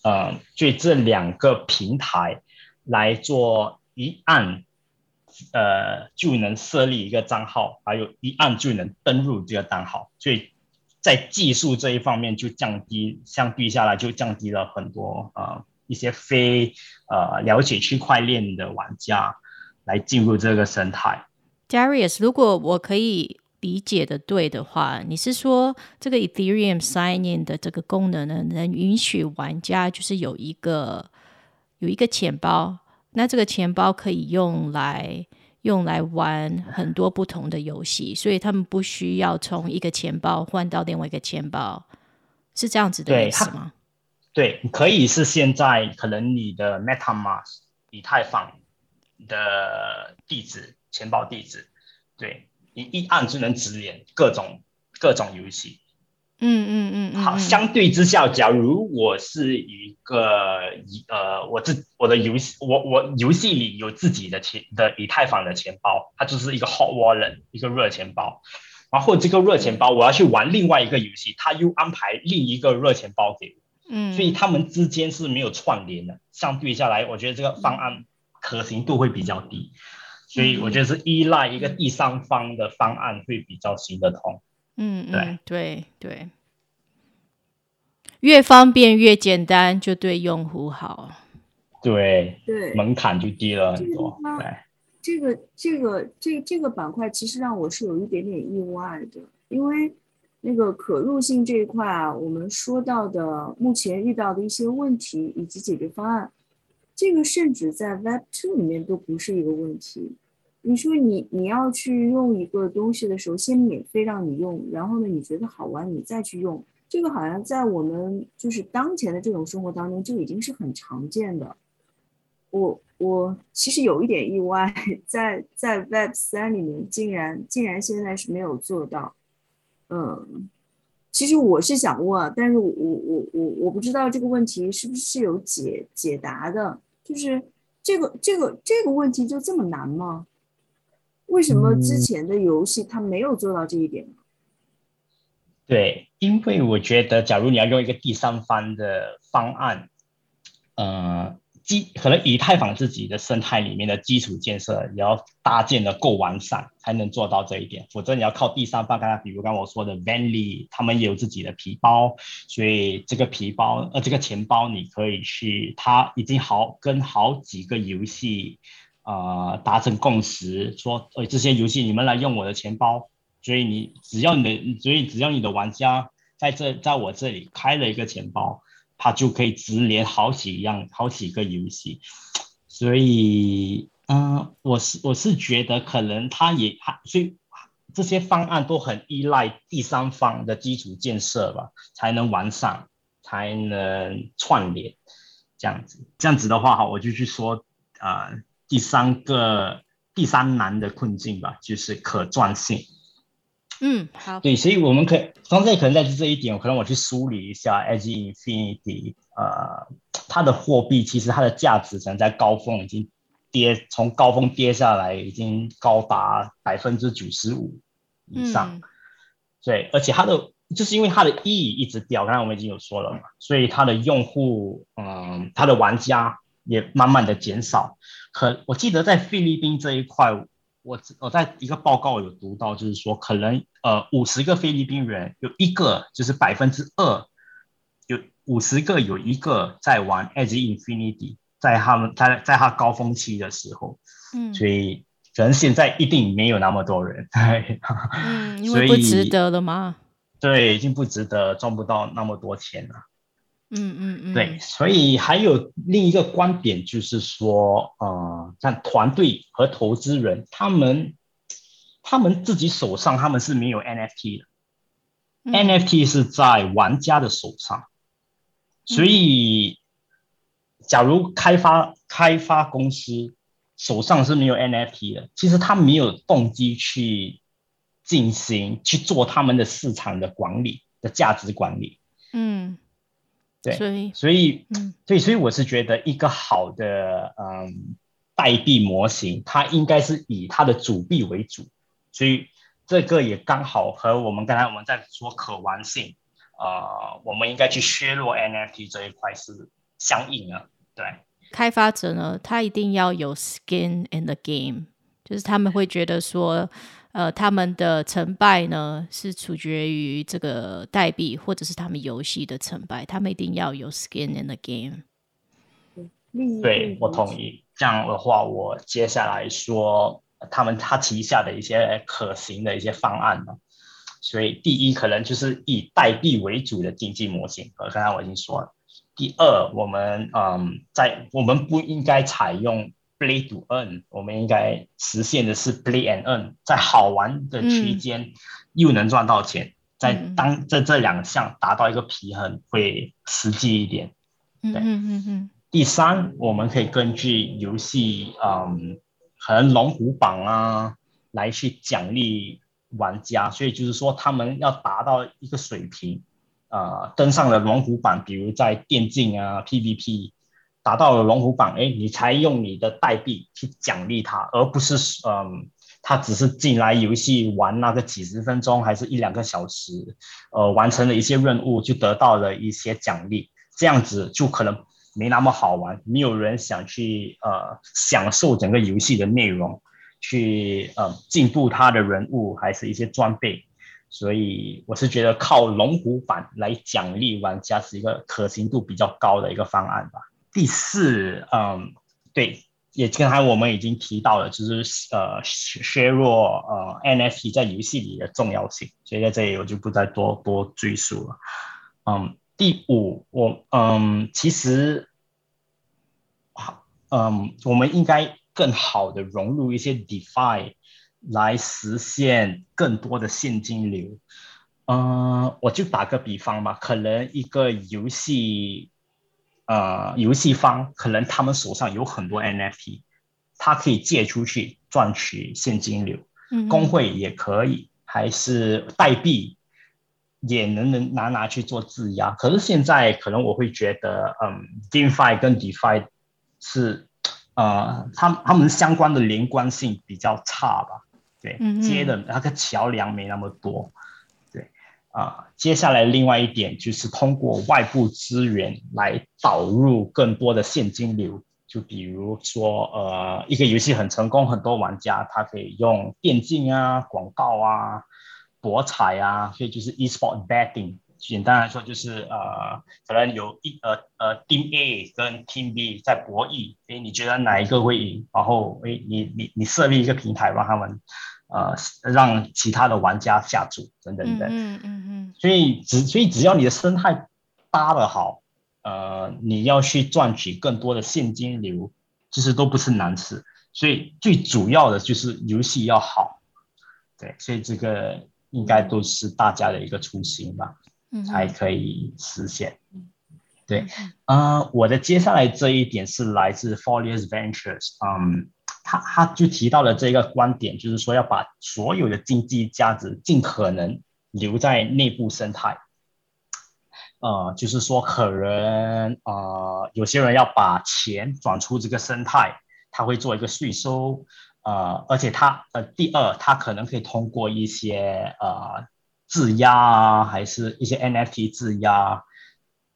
呃，就这两个平台来做一按。呃，就能设立一个账号，还有一按就能登录这个账号，所以在技术这一方面就降低，相比下来就降低了很多啊，一些非呃了解区块链的玩家来进入这个生态。Darius，如果我可以理解的对的话，你是说这个 Ethereum Sign In 的这个功能呢，能允许玩家就是有一个有一个钱包？那这个钱包可以用来用来玩很多不同的游戏，所以他们不需要从一个钱包换到另外一个钱包，是这样子的意思吗？对，可以是现在可能你的 MetaMask 以太坊的地址钱包地址，对你一按就能直连各种各种游戏。嗯嗯嗯，好，相对之下，假如我是一个一呃，我自我的游戏，我我游戏里有自己的钱的以太坊的钱包，它就是一个 hot wallet，一个热钱包。然后这个热钱包，我要去玩另外一个游戏，它又安排另一个热钱包给我。嗯，所以他们之间是没有串联的。相对下来，我觉得这个方案可行度会比较低，所以我觉得是依赖一个第三方的方案会比较行得通。嗯，对对对，越方便越简单，就对用户好。对对，门槛就低了很多。对，这个这个这这个板块其实让我是有一点点意外的，因为那个可入性这一块啊，我们说到的目前遇到的一些问题以及解决方案，这个甚至在 Web Two 里面都不是一个问题。你说你你要去用一个东西的时候，先免费让你用，然后呢，你觉得好玩，你再去用，这个好像在我们就是当前的这种生活当中就已经是很常见的。我我其实有一点意外，在在 Web 三里面竟然竟然现在是没有做到。嗯，其实我是想问，但是我我我我不知道这个问题是不是有解解答的，就是这个这个这个问题就这么难吗？为什么之前的游戏它没有做到这一点呢？对，因为我觉得，假如你要用一个第三方的方案，呃，基可能以太坊自己的生态里面的基础建设也要搭建的够完善，才能做到这一点。否则你要靠第三方，刚才比如刚我说的 Vanly，他们也有自己的皮包，所以这个皮包呃这个钱包你可以去，它已经好跟好几个游戏呃达成共识，说呃这些游戏你们来用我的钱包。所以你只要你的，所以只要你的玩家在这在我这里开了一个钱包，他就可以直连好几样、好几个游戏。所以，嗯，我是我是觉得可能他也还，所以这些方案都很依赖第三方的基础建设吧，才能完善，才能串联这样子。这样子的话，哈，我就去说，啊，第三个第三难的困境吧，就是可转性。嗯，好。对，所以我们可以刚才可能在这一点，可能我去梳理一下 Edge Infinity，呃，它的货币其实它的价值可能在高峰已经跌，从高峰跌下来已经高达百分之九十五以上。对，而且它的就是因为它的意义一直掉，刚才我们已经有说了嘛，所以它的用户，嗯，它的玩家也慢慢的减少。可我记得在菲律宾这一块。我我在一个报告有读到，就是说可能呃五十个菲律宾人有一个就是百分之二，有五十个有一个在玩 Edge Infinity，在他们在在他高峰期的时候，嗯，所以可能现在一定没有那么多人，对，嗯，因为不值得了吗？对，已经不值得，赚不到那么多钱了。嗯嗯嗯，对，所以还有另一个观点就是说，呃，像团队和投资人，他们他们自己手上他们是没有 NFT 的，NFT 是在玩家的手上，所以假如开发开发公司手上是没有 NFT 的，其实他没有动机去进行去做他们的市场的管理的价值管理，嗯。对，所以，所以，嗯，对，所以我是觉得一个好的，嗯，代币模型，它应该是以它的主币为主，所以这个也刚好和我们刚才我们在说可玩性，呃，我们应该去削弱 NFT 这一块是相应的。对，开发者呢，他一定要有 skin in the game，就是他们会觉得说。呃，他们的成败呢是取决于这个代币或者是他们游戏的成败，他们一定要有 skin in the game。对，我同意。这样的话，我接下来说他们他旗下的一些可行的一些方案呢。所以，第一可能就是以代币为主的经济模型，呃，刚才我已经说了。第二，我们嗯，在我们不应该采用。Play to earn，我们应该实现的是 Play and earn，在好玩的区间又能赚到钱，在当在这两项达到一个平衡会实际一点。对，嗯嗯嗯。第三，我们可以根据游戏，嗯，可能龙虎榜啊，来去奖励玩家，所以就是说他们要达到一个水平，呃，登上了龙虎榜，比如在电竞啊 PVP。达到了龙虎榜，哎，你才用你的代币去奖励他，而不是，嗯，他只是进来游戏玩那个几十分钟，还是一两个小时，呃，完成了一些任务就得到了一些奖励，这样子就可能没那么好玩，没有人想去，呃，享受整个游戏的内容，去，呃，进步他的人物，还是一些装备，所以我是觉得靠龙虎榜来奖励玩家是一个可行度比较高的一个方案吧。第四，嗯，对，也刚才我们已经提到了，就是呃削弱呃 NFT 在游戏里的重要性，所以在这里我就不再多多赘述了。嗯，第五，我嗯，其实好，嗯，我们应该更好的融入一些 DeFi 来实现更多的现金流。嗯，我就打个比方吧，可能一个游戏。呃，游戏方可能他们手上有很多 NFT，他可以借出去赚取现金流。嗯，工会也可以，还是代币也能能拿拿去做质押。可是现在可能我会觉得，嗯，GameFi 跟 DeFi 是呃，他他们相关的连贯性比较差吧。对，接的那个桥梁没那么多，对啊。接下来另外一点就是通过外部资源来导入更多的现金流，就比如说呃，一个游戏很成功，很多玩家他可以用电竞啊、广告啊、博彩啊，所以就是 e-sport betting。简单来说就是呃，可能有一呃呃 Team A 跟 Team B 在博弈，诶，你觉得哪一个会赢？然后诶，你你你设立一个平台让他们呃让其他的玩家下注等等等。嗯嗯嗯。所以只所以只要你的生态搭的好，呃，你要去赚取更多的现金流，其实都不是难事。所以最主要的就是游戏要好，对，所以这个应该都是大家的一个初心吧。才可以实现。对，呃，我的接下来这一点是来自 Folius Ventures，嗯，他他就提到了这个观点，就是说要把所有的经济价值尽可能留在内部生态。呃，就是说可能呃，有些人要把钱转出这个生态，他会做一个税收，呃，而且他呃，第二，他可能可以通过一些呃。质押啊，还是一些 NFT 质押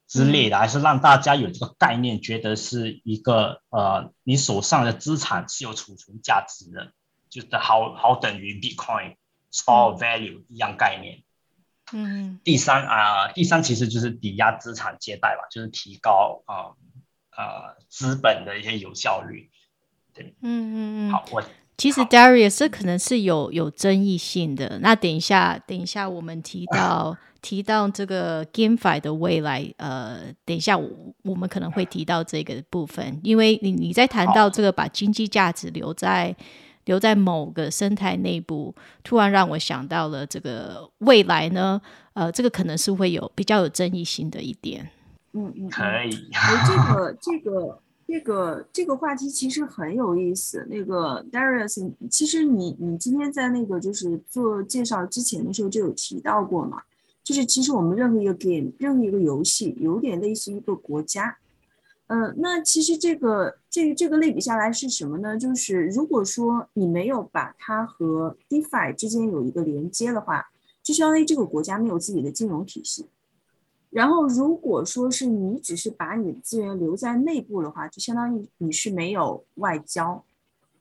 之类的，还是让大家有这个概念，觉得是一个呃，你手上的资产是有储存价值的，就是好好等于 Bitcoin store value 一样概念。嗯。第三啊，第三其实就是抵押资产借贷吧，就是提高啊呃资本的一些有效率。对。嗯嗯嗯。好，我。其实 Darius 这可能是有有争议性的。那等一下，等一下我们提到 提到这个 GameFi 的未来，呃，等一下我我们可能会提到这个部分，因为你你在谈到这个把经济价值留在留在某个生态内部，突然让我想到了这个未来呢，呃，这个可能是会有比较有争议性的一点。嗯嗯，可以。这个这个。这个这个话题其实很有意思。那个 Darius，其实你你今天在那个就是做介绍之前的时候就有提到过嘛，就是其实我们任何一个 game，任何一个游戏，有点类似一个国家。嗯，那其实这个这这个类比下来是什么呢？就是如果说你没有把它和 DeFi 之间有一个连接的话，就相当于这个国家没有自己的金融体系。然后，如果说是你只是把你的资源留在内部的话，就相当于你是没有外交，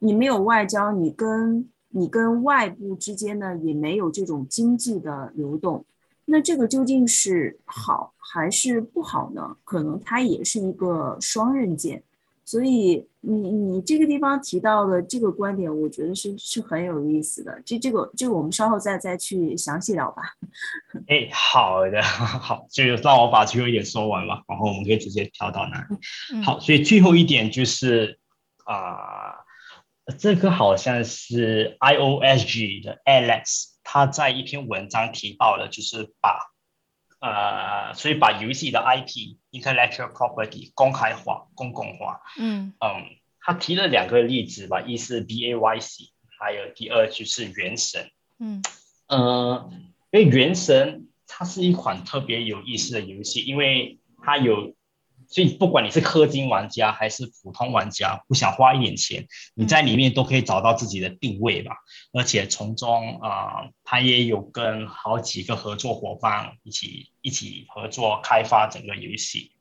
你没有外交，你跟你跟外部之间呢也没有这种经济的流动，那这个究竟是好还是不好呢？可能它也是一个双刃剑。所以你你这个地方提到的这个观点，我觉得是是很有意思的。这这个这个我们稍后再再去详细聊吧。哎，好的，好，就让我把最后一点说完吧，然后我们可以直接跳到那。好，所以最后一点就是啊，这个好像是 IOSG 的 Alex 他在一篇文章提到了，就是把。呃，所以把游戏的 IP intellectual property 公开化、公共化。嗯嗯，他提了两个例子吧，一是 B A Y C，还有第二就是原神。嗯呃，因为原神它是一款特别有意思的游戏，因为它有。所以，不管你是氪金玩家还是普通玩家，不想花一点钱，你在里面都可以找到自己的定位吧。而且从中啊，他也有跟好几个合作伙伴一起一起合作开发整个游戏。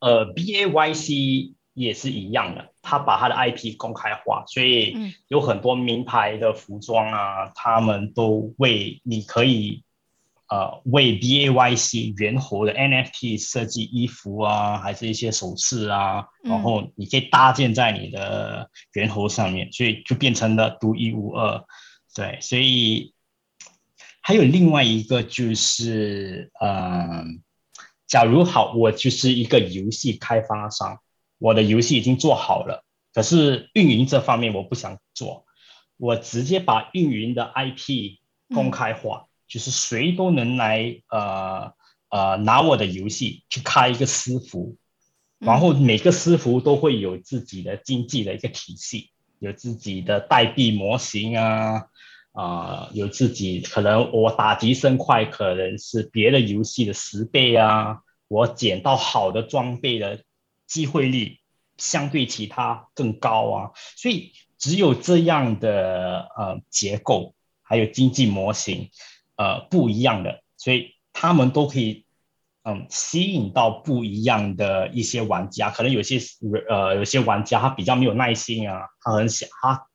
呃，B A Y C 也是一样的，他把他的 IP 公开化，所以有很多名牌的服装啊，他们都为你可以。呃，为 B A Y C 猿猴的 N F T 设计衣服啊，还是一些首饰啊，然后你可以搭建在你的猿猴上面，所以就变成了独一无二。对，所以还有另外一个就是，嗯，假如好，我就是一个游戏开发商，我的游戏已经做好了，可是运营这方面我不想做，我直接把运营的 I P 公开化。就是谁都能来，呃呃，拿我的游戏去开一个私服，然后每个私服都会有自己的经济的一个体系，有自己的代币模型啊，啊，有自己可能我打击生快可能是别的游戏的十倍啊，我捡到好的装备的机会率相对其他更高啊，所以只有这样的呃结构还有经济模型呃不一样的，所以他们都可以嗯吸引到不一样的一些玩家。可能有些呃有些玩家他比较没有耐心啊，他很想他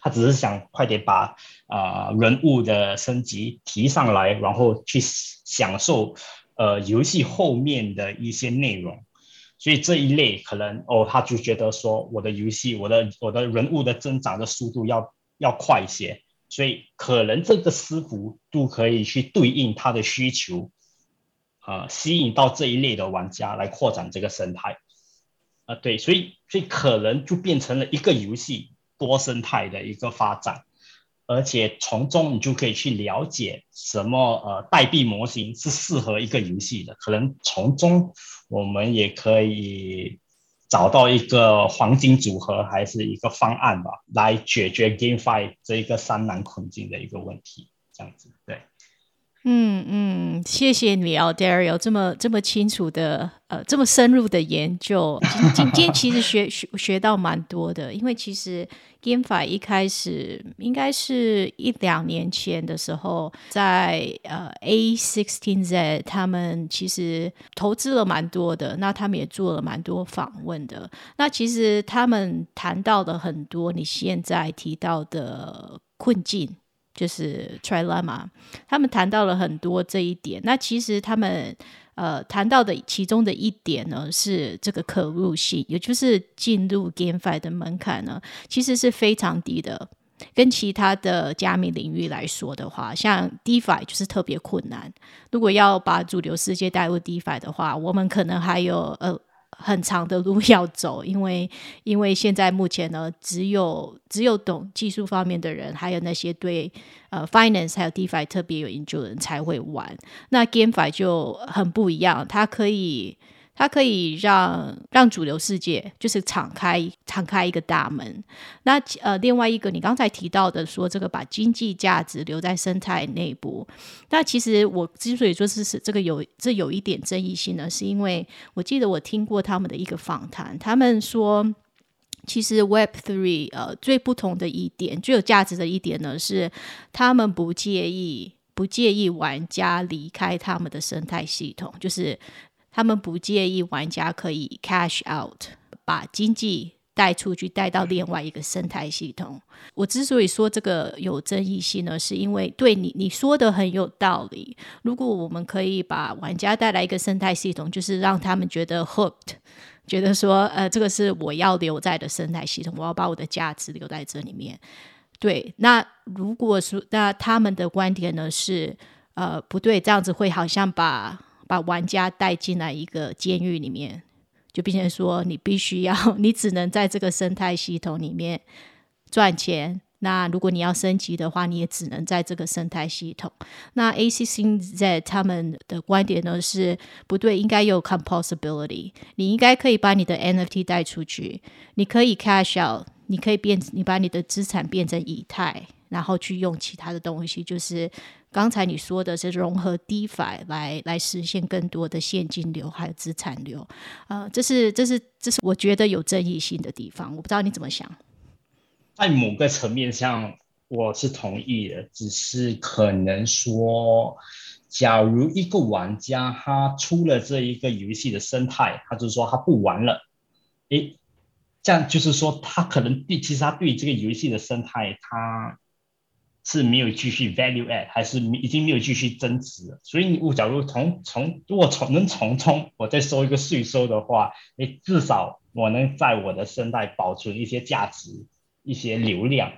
他只是想快点把啊人物的升级提上来，然后去享受呃游戏后面的一些内容。所以这一类可能哦，他就觉得说我的游戏，我的我的人物的增长的速度要要快一些，所以可能这个师傅都可以去对应他的需求，啊，吸引到这一类的玩家来扩展这个生态，啊，对，所以所以可能就变成了一个游戏多生态的一个发展。而且从中你就可以去了解什么呃代币模型是适合一个游戏的，可能从中我们也可以找到一个黄金组合还是一个方案吧，来解决 GameFi 这一个三难困境的一个问题，这样子对。嗯嗯，谢谢你哦，Dario，这么这么清楚的呃，这么深入的研究。今天其实学学学到蛮多的，因为其实 GameFi 一开始应该是一两年前的时候，在呃 A sixteen Z 他们其实投资了蛮多的，那他们也做了蛮多访问的。那其实他们谈到的很多你现在提到的困境。就是 Trilemma，他们谈到了很多这一点。那其实他们呃谈到的其中的一点呢，是这个可入性，也就是进入 GameFi 的门槛呢，其实是非常低的。跟其他的加密领域来说的话，像 DeFi 就是特别困难。如果要把主流世界带入 DeFi 的话，我们可能还有呃。很长的路 要走，因为因为现在目前呢，只有只有懂技术方面的人，还有那些对呃 finance 还有 DeFi 特别有研究的人才会玩。那 GameFi 就很不一样，它可以。它可以让让主流世界就是敞开敞开一个大门。那呃，另外一个你刚才提到的说这个把经济价值留在生态内部，那其实我之所以说是是这个有这有一点争议性呢，是因为我记得我听过他们的一个访谈，他们说其实 Web Three 呃最不同的一点最有价值的一点呢是他们不介意不介意玩家离开他们的生态系统，就是。他们不介意玩家可以 cash out，把经济带出去，带到另外一个生态系统。我之所以说这个有争议性呢，是因为对你你说的很有道理。如果我们可以把玩家带来一个生态系统，就是让他们觉得 hooked，觉得说呃这个是我要留在的生态系统，我要把我的价值留在这里面。对，那如果说那他们的观点呢是呃不对，这样子会好像把。把玩家带进来一个监狱里面，就变成说你必须要，你只能在这个生态系统里面赚钱。那如果你要升级的话，你也只能在这个生态系统。那 A C C Z 他们的观点呢是不对，应该有 composability，你应该可以把你的 N F T 带出去，你可以 cash out，你可以变，你把你的资产变成以太，然后去用其他的东西，就是。刚才你说的是融合 DeFi 来来实现更多的现金流还有资产流，呃，这是这是这是我觉得有争议性的地方，我不知道你怎么想。在某个层面上，我是同意的，只是可能说，假如一个玩家他出了这一个游戏的生态，他就是说他不玩了，诶，这样就是说他可能对其实他对这个游戏的生态他。是没有继续 value add，还是已经没有继续增值？所以你，我假如从从如果从能从中我再收一个税收的话，你至少我能在我的生态保存一些价值、一些流量。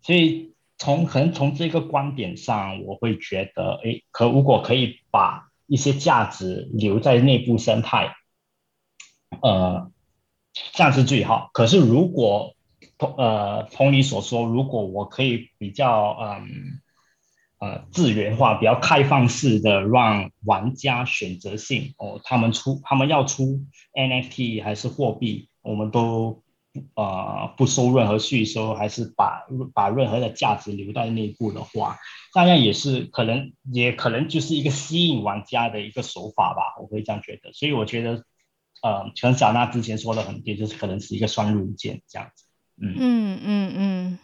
所以从可能从这个观点上，我会觉得，哎，可如果可以把一些价值留在内部生态，呃，这样是最好。可是如果同呃，同你所说，如果我可以比较嗯呃自源化、比较开放式的让玩家选择性哦，他们出他们要出 NFT 还是货币，我们都呃不收任何税收，还是把把任何的价值留在内部的话，大家也是可能也可能就是一个吸引玩家的一个手法吧，我会这样觉得。所以我觉得呃，陈小娜之前说的很对，就是可能是一个双刃剑这样子。嗯嗯嗯。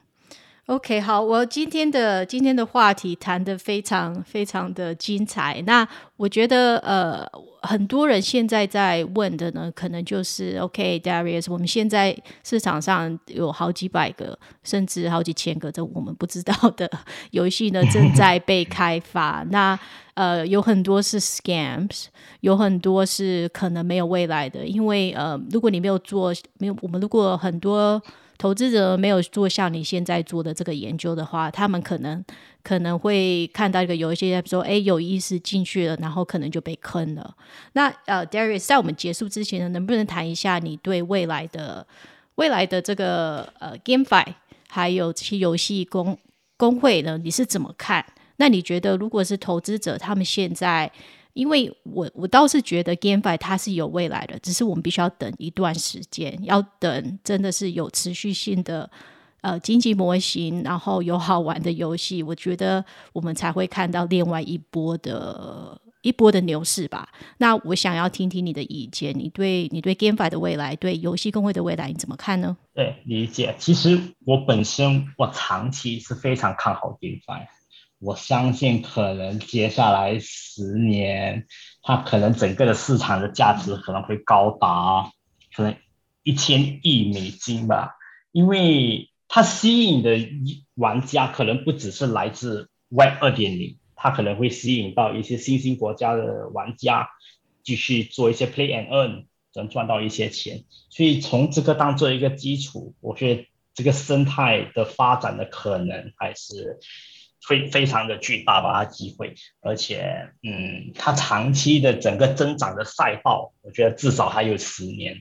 OK，好，我今天的今天的话题谈的非常非常的精彩。那我觉得，呃，很多人现在在问的呢，可能就是 OK，Darius，我们现在市场上有好几百个，甚至好几千个，这我们不知道的游戏呢，正在被开发。那呃，有很多是 scams，有很多是可能没有未来的，因为呃，如果你没有做，没有我们如果很多。投资者没有做像你现在做的这个研究的话，他们可能可能会看到一个有一些说，哎，有意思进去了，然后可能就被坑了。那呃，Darius，在我们结束之前呢，能不能谈一下你对未来的未来的这个呃 GameFi 还有这些游戏工工会呢？你是怎么看？那你觉得如果是投资者，他们现在？因为我我倒是觉得 GameFi 它是有未来的，只是我们必须要等一段时间，要等真的是有持续性的呃经济模型，然后有好玩的游戏，我觉得我们才会看到另外一波的一波的牛市吧。那我想要听听你的意见，你对你对 GameFi 的未来，对游戏工会的未来你怎么看呢？对，理解。其实我本身我长期是非常看好 GameFi。我相信可能接下来十年，它可能整个的市场的价值可能会高达可能一千亿美金吧，因为它吸引的玩家可能不只是来自 Web 二点零，它可能会吸引到一些新兴国家的玩家，继续做一些 Play and Earn，能赚到一些钱。所以从这个当做一个基础，我觉得这个生态的发展的可能还是。非非常的巨大吧，它机会，而且，嗯，它长期的整个增长的赛道，我觉得至少还有十年，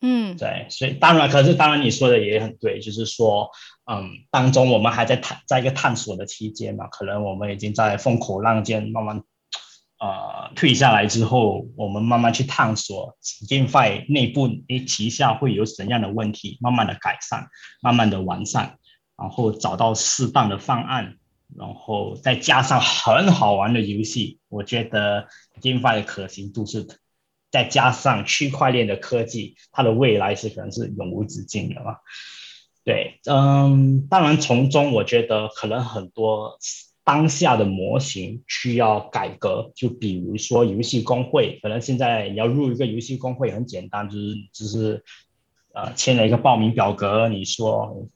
嗯，对，所以当然，可是当然你说的也很对，就是说，嗯，当中我们还在探，在一个探索的期间嘛，可能我们已经在风口浪尖慢慢，呃，退下来之后，我们慢慢去探索 GameFi 内部诶旗下会有怎样的问题，慢慢的改善，慢慢的完善，然后找到适当的方案。然后再加上很好玩的游戏，我觉得 GameFi 的可行度是，再加上区块链的科技，它的未来是可能是永无止境的嘛。对，嗯，当然从中我觉得可能很多当下的模型需要改革，就比如说游戏工会，可能现在你要入一个游戏工会很简单，就是就是呃签了一个报名表格，你说。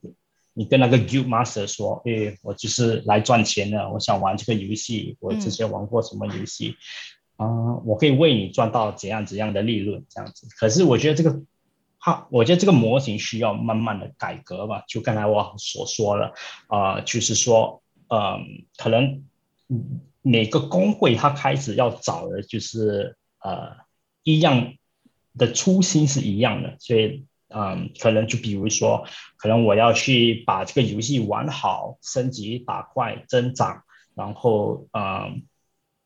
你跟那个 Guild Master 说，诶，我就是来赚钱的，我想玩这个游戏，我之前玩过什么游戏，啊，我可以为你赚到怎样怎样的利润，这样子。可是我觉得这个，哈，我觉得这个模型需要慢慢的改革吧。就刚才我所说的，啊，就是说，嗯，可能每个工会他开始要找的就是呃一样的初心是一样的，所以。嗯，可能就比如说，可能我要去把这个游戏玩好，升级打怪增长，然后嗯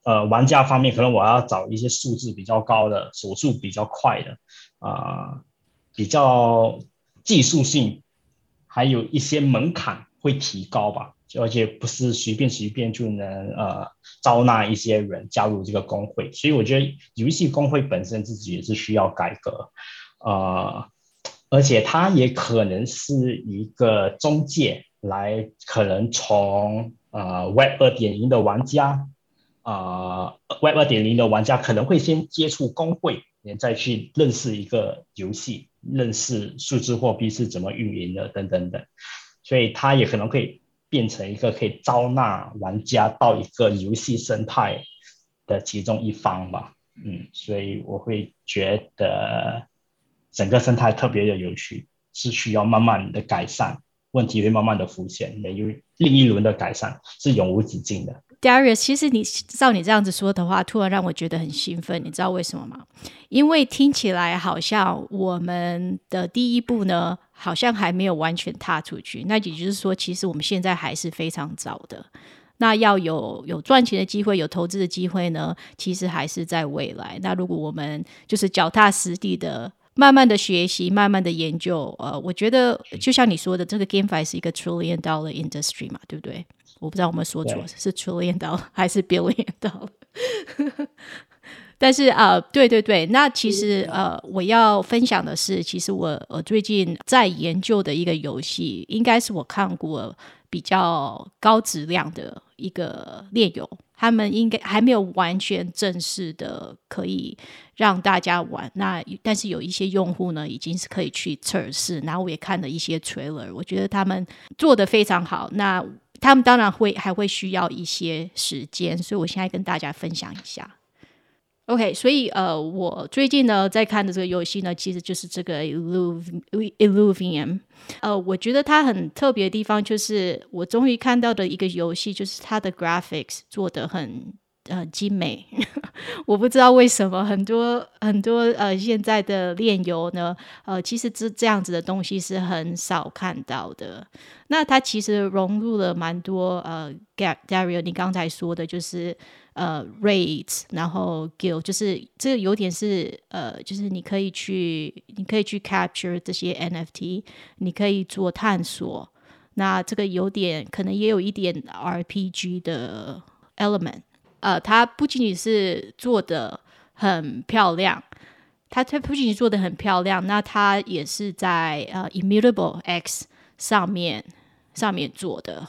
呃玩家方面，可能我要找一些素质比较高的，手速比较快的，啊比较技术性，还有一些门槛会提高吧，而且不是随便随便就能呃招纳一些人加入这个工会，所以我觉得游戏工会本身自己也是需要改革，呃。而且它也可能是一个中介，来可能从呃 Web 二点零的玩家，啊 Web 二点零的玩家可能会先接触工会，然再去认识一个游戏，认识数字货币是怎么运营的等等等，所以它也可能会变成一个可以招纳玩家到一个游戏生态的其中一方吧。嗯，所以我会觉得。整个生态特别的有趣，是需要慢慢的改善，问题会慢慢的浮现，因为另一轮的改善是永无止境的。Darius，其实你照你这样子说的话，突然让我觉得很兴奋，你知道为什么吗？因为听起来好像我们的第一步呢，好像还没有完全踏出去。那也就是说，其实我们现在还是非常早的。那要有有赚钱的机会，有投资的机会呢，其实还是在未来。那如果我们就是脚踏实地的。慢慢的学习，慢慢的研究，呃，我觉得就像你说的，这个 GameFi 是一个 trillion dollar industry 嘛，对不对？我不知道我们说错是 trillion dollar 还是 billion dollar。但是呃，对对对，那其实呃，我要分享的是，其实我我最近在研究的一个游戏，应该是我看过比较高质量的一个炼油，他们应该还没有完全正式的可以让大家玩。那但是有一些用户呢，已经是可以去测试，然后我也看了一些 trailer，我觉得他们做的非常好。那他们当然会还会需要一些时间，所以我现在跟大家分享一下。OK，所以呃，我最近呢在看的这个游戏呢，其实就是这个 Illuvium。呃，我觉得它很特别的地方，就是我终于看到的一个游戏，就是它的 graphics 做的很呃精美。我不知道为什么很多很多呃现在的炼油呢，呃，其实这这样子的东西是很少看到的。那它其实融入了蛮多呃，Dario 你刚才说的就是。呃 rate，然后 guild，就是这个有点是呃，就是你可以去，你可以去 capture 这些 NFT，你可以做探索。那这个有点可能也有一点 RPG 的 element。呃，它不仅仅是做的很漂亮，它它不仅仅做的很漂亮，那它也是在呃 Immutable X 上面上面做的。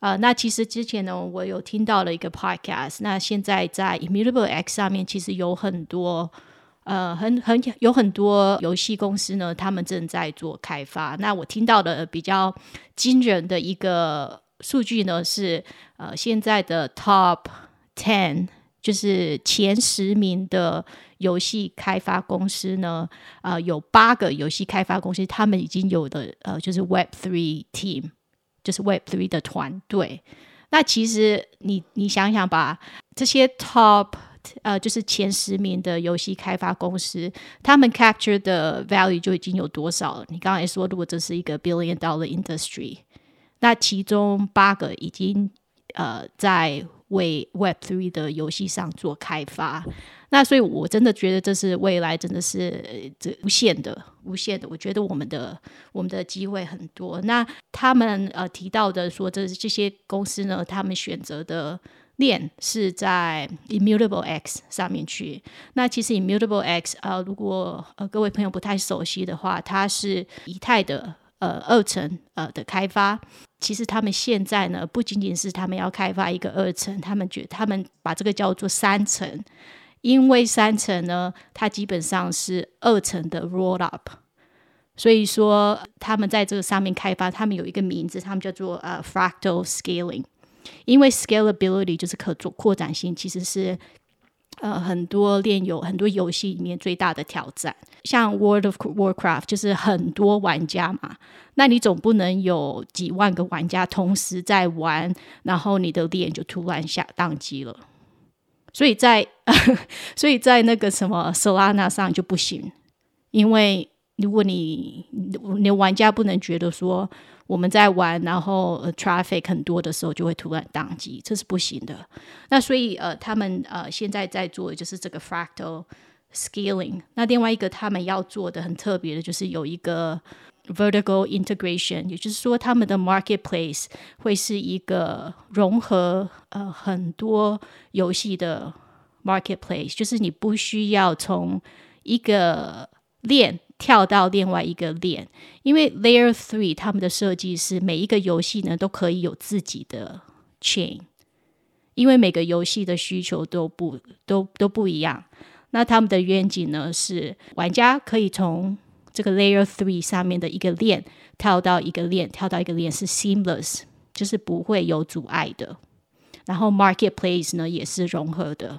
呃，那其实之前呢，我有听到了一个 podcast。那现在在 Immutable X 上面，其实有很多呃，很很有很多游戏公司呢，他们正在做开发。那我听到的比较惊人的一个数据呢，是呃，现在的 Top Ten 就是前十名的游戏开发公司呢，呃，有八个游戏开发公司，他们已经有的呃，就是 Web Three Team。就是 Web Three 的团队，那其实你你想想吧，这些 Top 呃，就是前十名的游戏开发公司，他们 capture 的 value 就已经有多少了？你刚才说，如果这是一个 billion dollar industry，那其中八个已经呃在为 Web Three 的游戏上做开发。那所以，我真的觉得这是未来，真的是这无限的、无限的。我觉得我们的我们的机会很多。那他们呃提到的说，这这些公司呢，他们选择的链是在 Immutable X 上面去。那其实 Immutable X 呃，如果呃各位朋友不太熟悉的话，它是以太的呃二层呃的开发。其实他们现在呢，不仅仅是他们要开发一个二层，他们觉他们把这个叫做三层。因为三层呢，它基本上是二层的 roll up，所以说他们在这个上面开发，他们有一个名字，他们叫做呃 fractal scaling。因为 scalability 就是可做扩展性，其实是呃很多炼油很多游戏里面最大的挑战。像 World of Warcraft 就是很多玩家嘛，那你总不能有几万个玩家同时在玩，然后你的链就突然下宕机了。所以在 所以在那个什么 Solana 上就不行，因为如果你你玩家不能觉得说我们在玩，然后 traffic 很多的时候就会突然宕机，这是不行的。那所以呃，他们呃现在在做的就是这个 fractal scaling。那另外一个他们要做的很特别的就是有一个。Vertical integration，也就是说，他们的 marketplace 会是一个融合呃很多游戏的 marketplace，就是你不需要从一个链跳到另外一个链，因为 Layer Three 他们的设计是每一个游戏呢都可以有自己的 chain，因为每个游戏的需求都不都都不一样。那他们的愿景呢是玩家可以从这个 Layer Three 上面的一个链跳到一个链，跳到一个链是 seamless，就是不会有阻碍的。然后 Marketplace 呢也是融合的，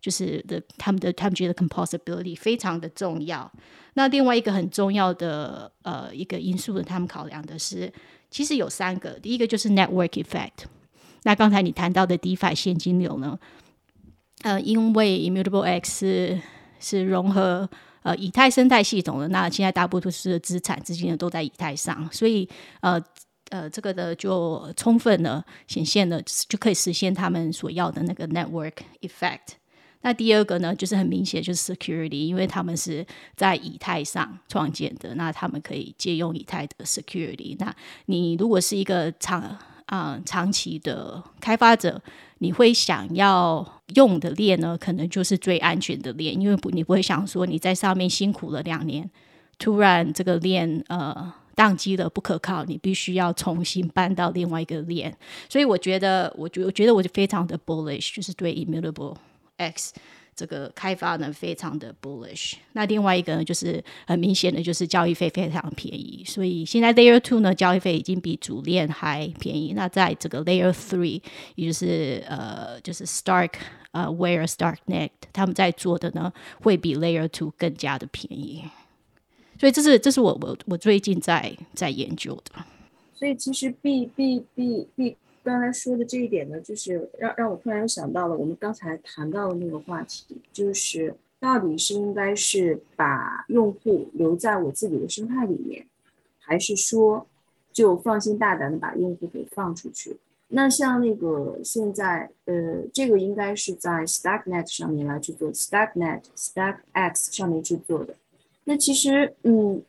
就是的他们的他们觉得 composability 非常的重要。那另外一个很重要的呃一个因素呢，他们考量的是其实有三个，第一个就是 Network Effect。那刚才你谈到的 DeFi 现金流呢，呃，因为 Immutable X 是融合。呃，以太生态系统的那现在大部分是资产资金呢都在以太上，所以呃呃这个的就充分的显现了，就可以实现他们所要的那个 network effect。那第二个呢，就是很明显就是 security，因为他们是在以太上创建的，那他们可以借用以太的 security。那你如果是一个长啊长期的开发者，你会想要用的链呢，可能就是最安全的链，因为不你不会想说你在上面辛苦了两年，突然这个链呃宕机了不可靠，你必须要重新搬到另外一个链。所以我觉得，我觉我觉得我就非常的 bullish，就是对 immutable X。这个开发呢非常的 bullish，那另外一个呢就是很明显的就是交易费非常便宜，所以现在 Layer Two 呢交易费已经比主链还便宜。那在这个 Layer Three，也就是呃就是 Stark 呃 Where Starknet 他们在做的呢会比 Layer Two 更加的便宜。所以这是这是我我我最近在在研究的。所以其实 B B B B。刚才说的这一点呢，就是让让我突然想到了我们刚才谈到的那个话题，就是到底是应该是把用户留在我自己的生态里面，还是说就放心大胆的把用户给放出去？那像那个现在，呃，这个应该是在 Stacknet 上面来去做，Stacknet、Stackx 上面去做的。那其实，嗯，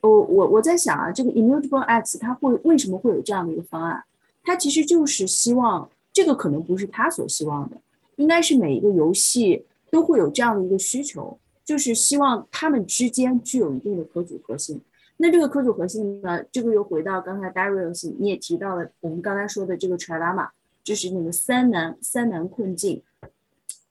我我我在想啊，这个 Immutable X 它会为什么会有这样的一个方案？他其实就是希望这个可能不是他所希望的，应该是每一个游戏都会有这样的一个需求，就是希望他们之间具有一定的可组合性。那这个可组合性呢，这个又回到刚才 Darius 你也提到了，我们刚才说的这个 trilemma，就是那个三难三难困境。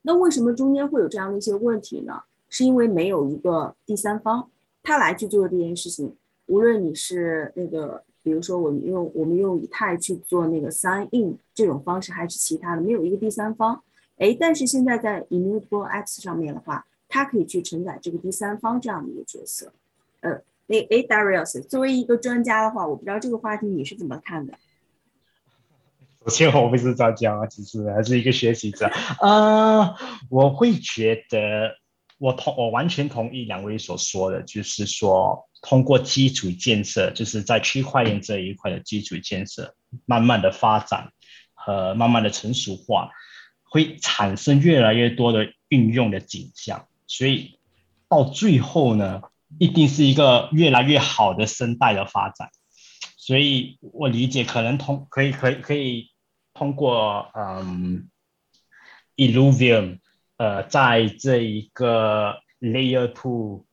那为什么中间会有这样的一些问题呢？是因为没有一个第三方他来去做这件事情，无论你是那个。比如说，我们用我们用以太去做那个 sign in 这种方式，还是其他的，没有一个第三方。哎，但是现在在 immutable X 上面的话，它可以去承载这个第三方这样的一个角色。呃，那哎，Darius 作为一个专家的话，我不知道这个话题你是怎么看的？首先，我不是专家，其实还是一个学习者。呃，我会觉得，我同我完全同意两位所说的，就是说。通过基础建设，就是在区块链这一块的基础建设，慢慢的发展和慢慢的成熟化，会产生越来越多的运用的景象。所以到最后呢，一定是一个越来越好的生态的发展。所以我理解，可能通可以可以可以通过嗯，Illuvium，呃，在这一个 Layer Two。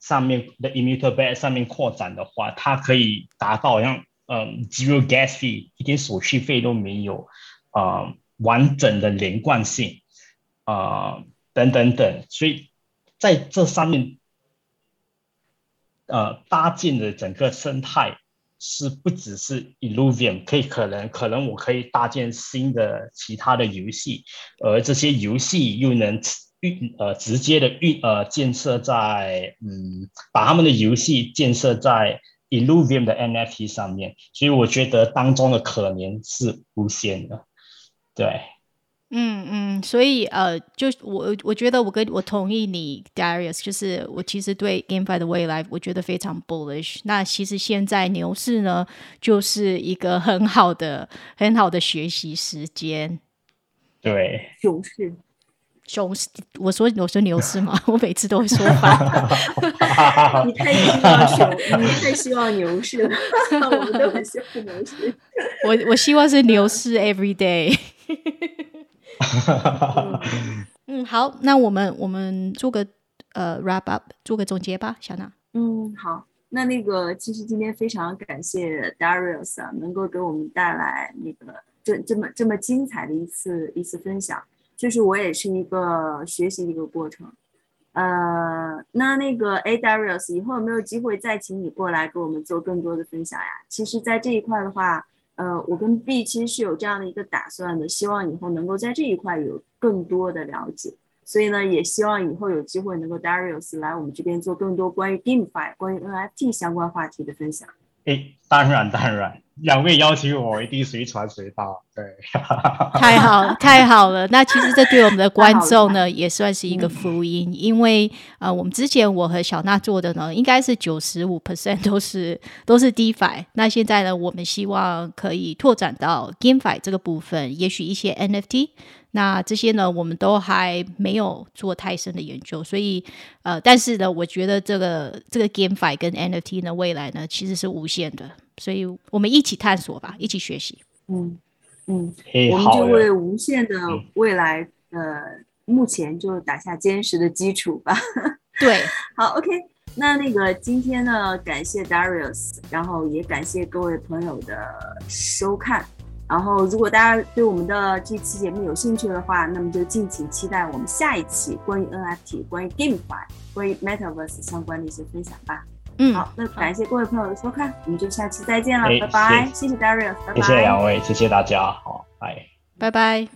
上面的 immutable 上面扩展的话，它可以达到像嗯 zero gas fee，一点手续费都没有，啊完整的连贯性，啊等等等，所以在这上面，呃搭建的整个生态是不只是 Illuvium，可以可能可能我可以搭建新的其他的游戏，而这些游戏又能。运呃直接的运呃建设在嗯把他们的游戏建设在 Illuvium 的 NFT 上面，所以我觉得当中的可能是无限的，对，嗯嗯，所以呃就我我觉得我跟我同意你 Darius，就是我其实对 GameFi 的未来我觉得非常 bullish。那其实现在牛市呢就是一个很好的很好的学习时间，对，熊市。熊市，我说我说牛市吗，我每次都会说反。你太希望熊，你 太希望牛市了，我们都很希望牛市。我我希望是牛市 every day。嗯，好，那我们我们做个呃 wrap up，做个总结吧，小娜。嗯，好，那那个其实今天非常感谢 Darius 啊，能够给我们带来那个这这么这么精彩的一次一次分享。就是我也是一个学习的一个过程，呃，那那个 A Darius 以后有没有机会再请你过来给我们做更多的分享呀？其实，在这一块的话，呃，我跟 B 其实是有这样的一个打算的，希望以后能够在这一块有更多的了解，所以呢，也希望以后有机会能够 Darius 来我们这边做更多关于 GameFi、关于 NFT 相关话题的分享。哎，当然当然。两位邀请我，一定随传随到。对，太好太好了。那其实这对我们的观众呢，也算是一个福音，因为呃，我们之前我和小娜做的呢，应该是九十五 percent 都是都是 DeFi。那现在呢，我们希望可以拓展到 GameFi 这个部分，也许一些 NFT。那这些呢，我们都还没有做太深的研究，所以呃，但是呢，我觉得这个这个 GameFi 跟 NFT 呢，未来呢，其实是无限的。所以我们一起探索吧，一起学习。嗯嗯，我们就为无限的未来呃，目前就打下坚实的基础吧。对，好，OK。那那个今天呢，感谢 Darius，然后也感谢各位朋友的收看。然后，如果大家对我们的这期节目有兴趣的话，那么就敬请期待我们下一期关于 NFT、关于 GameFi、关于 Metaverse 相关的一些分享吧。嗯，好，那感谢各位朋友的收看，我们就下期再见了，哎拜拜。谢谢谢 Darius，拜拜。谢谢两位，谢谢大家，好，拜。拜拜。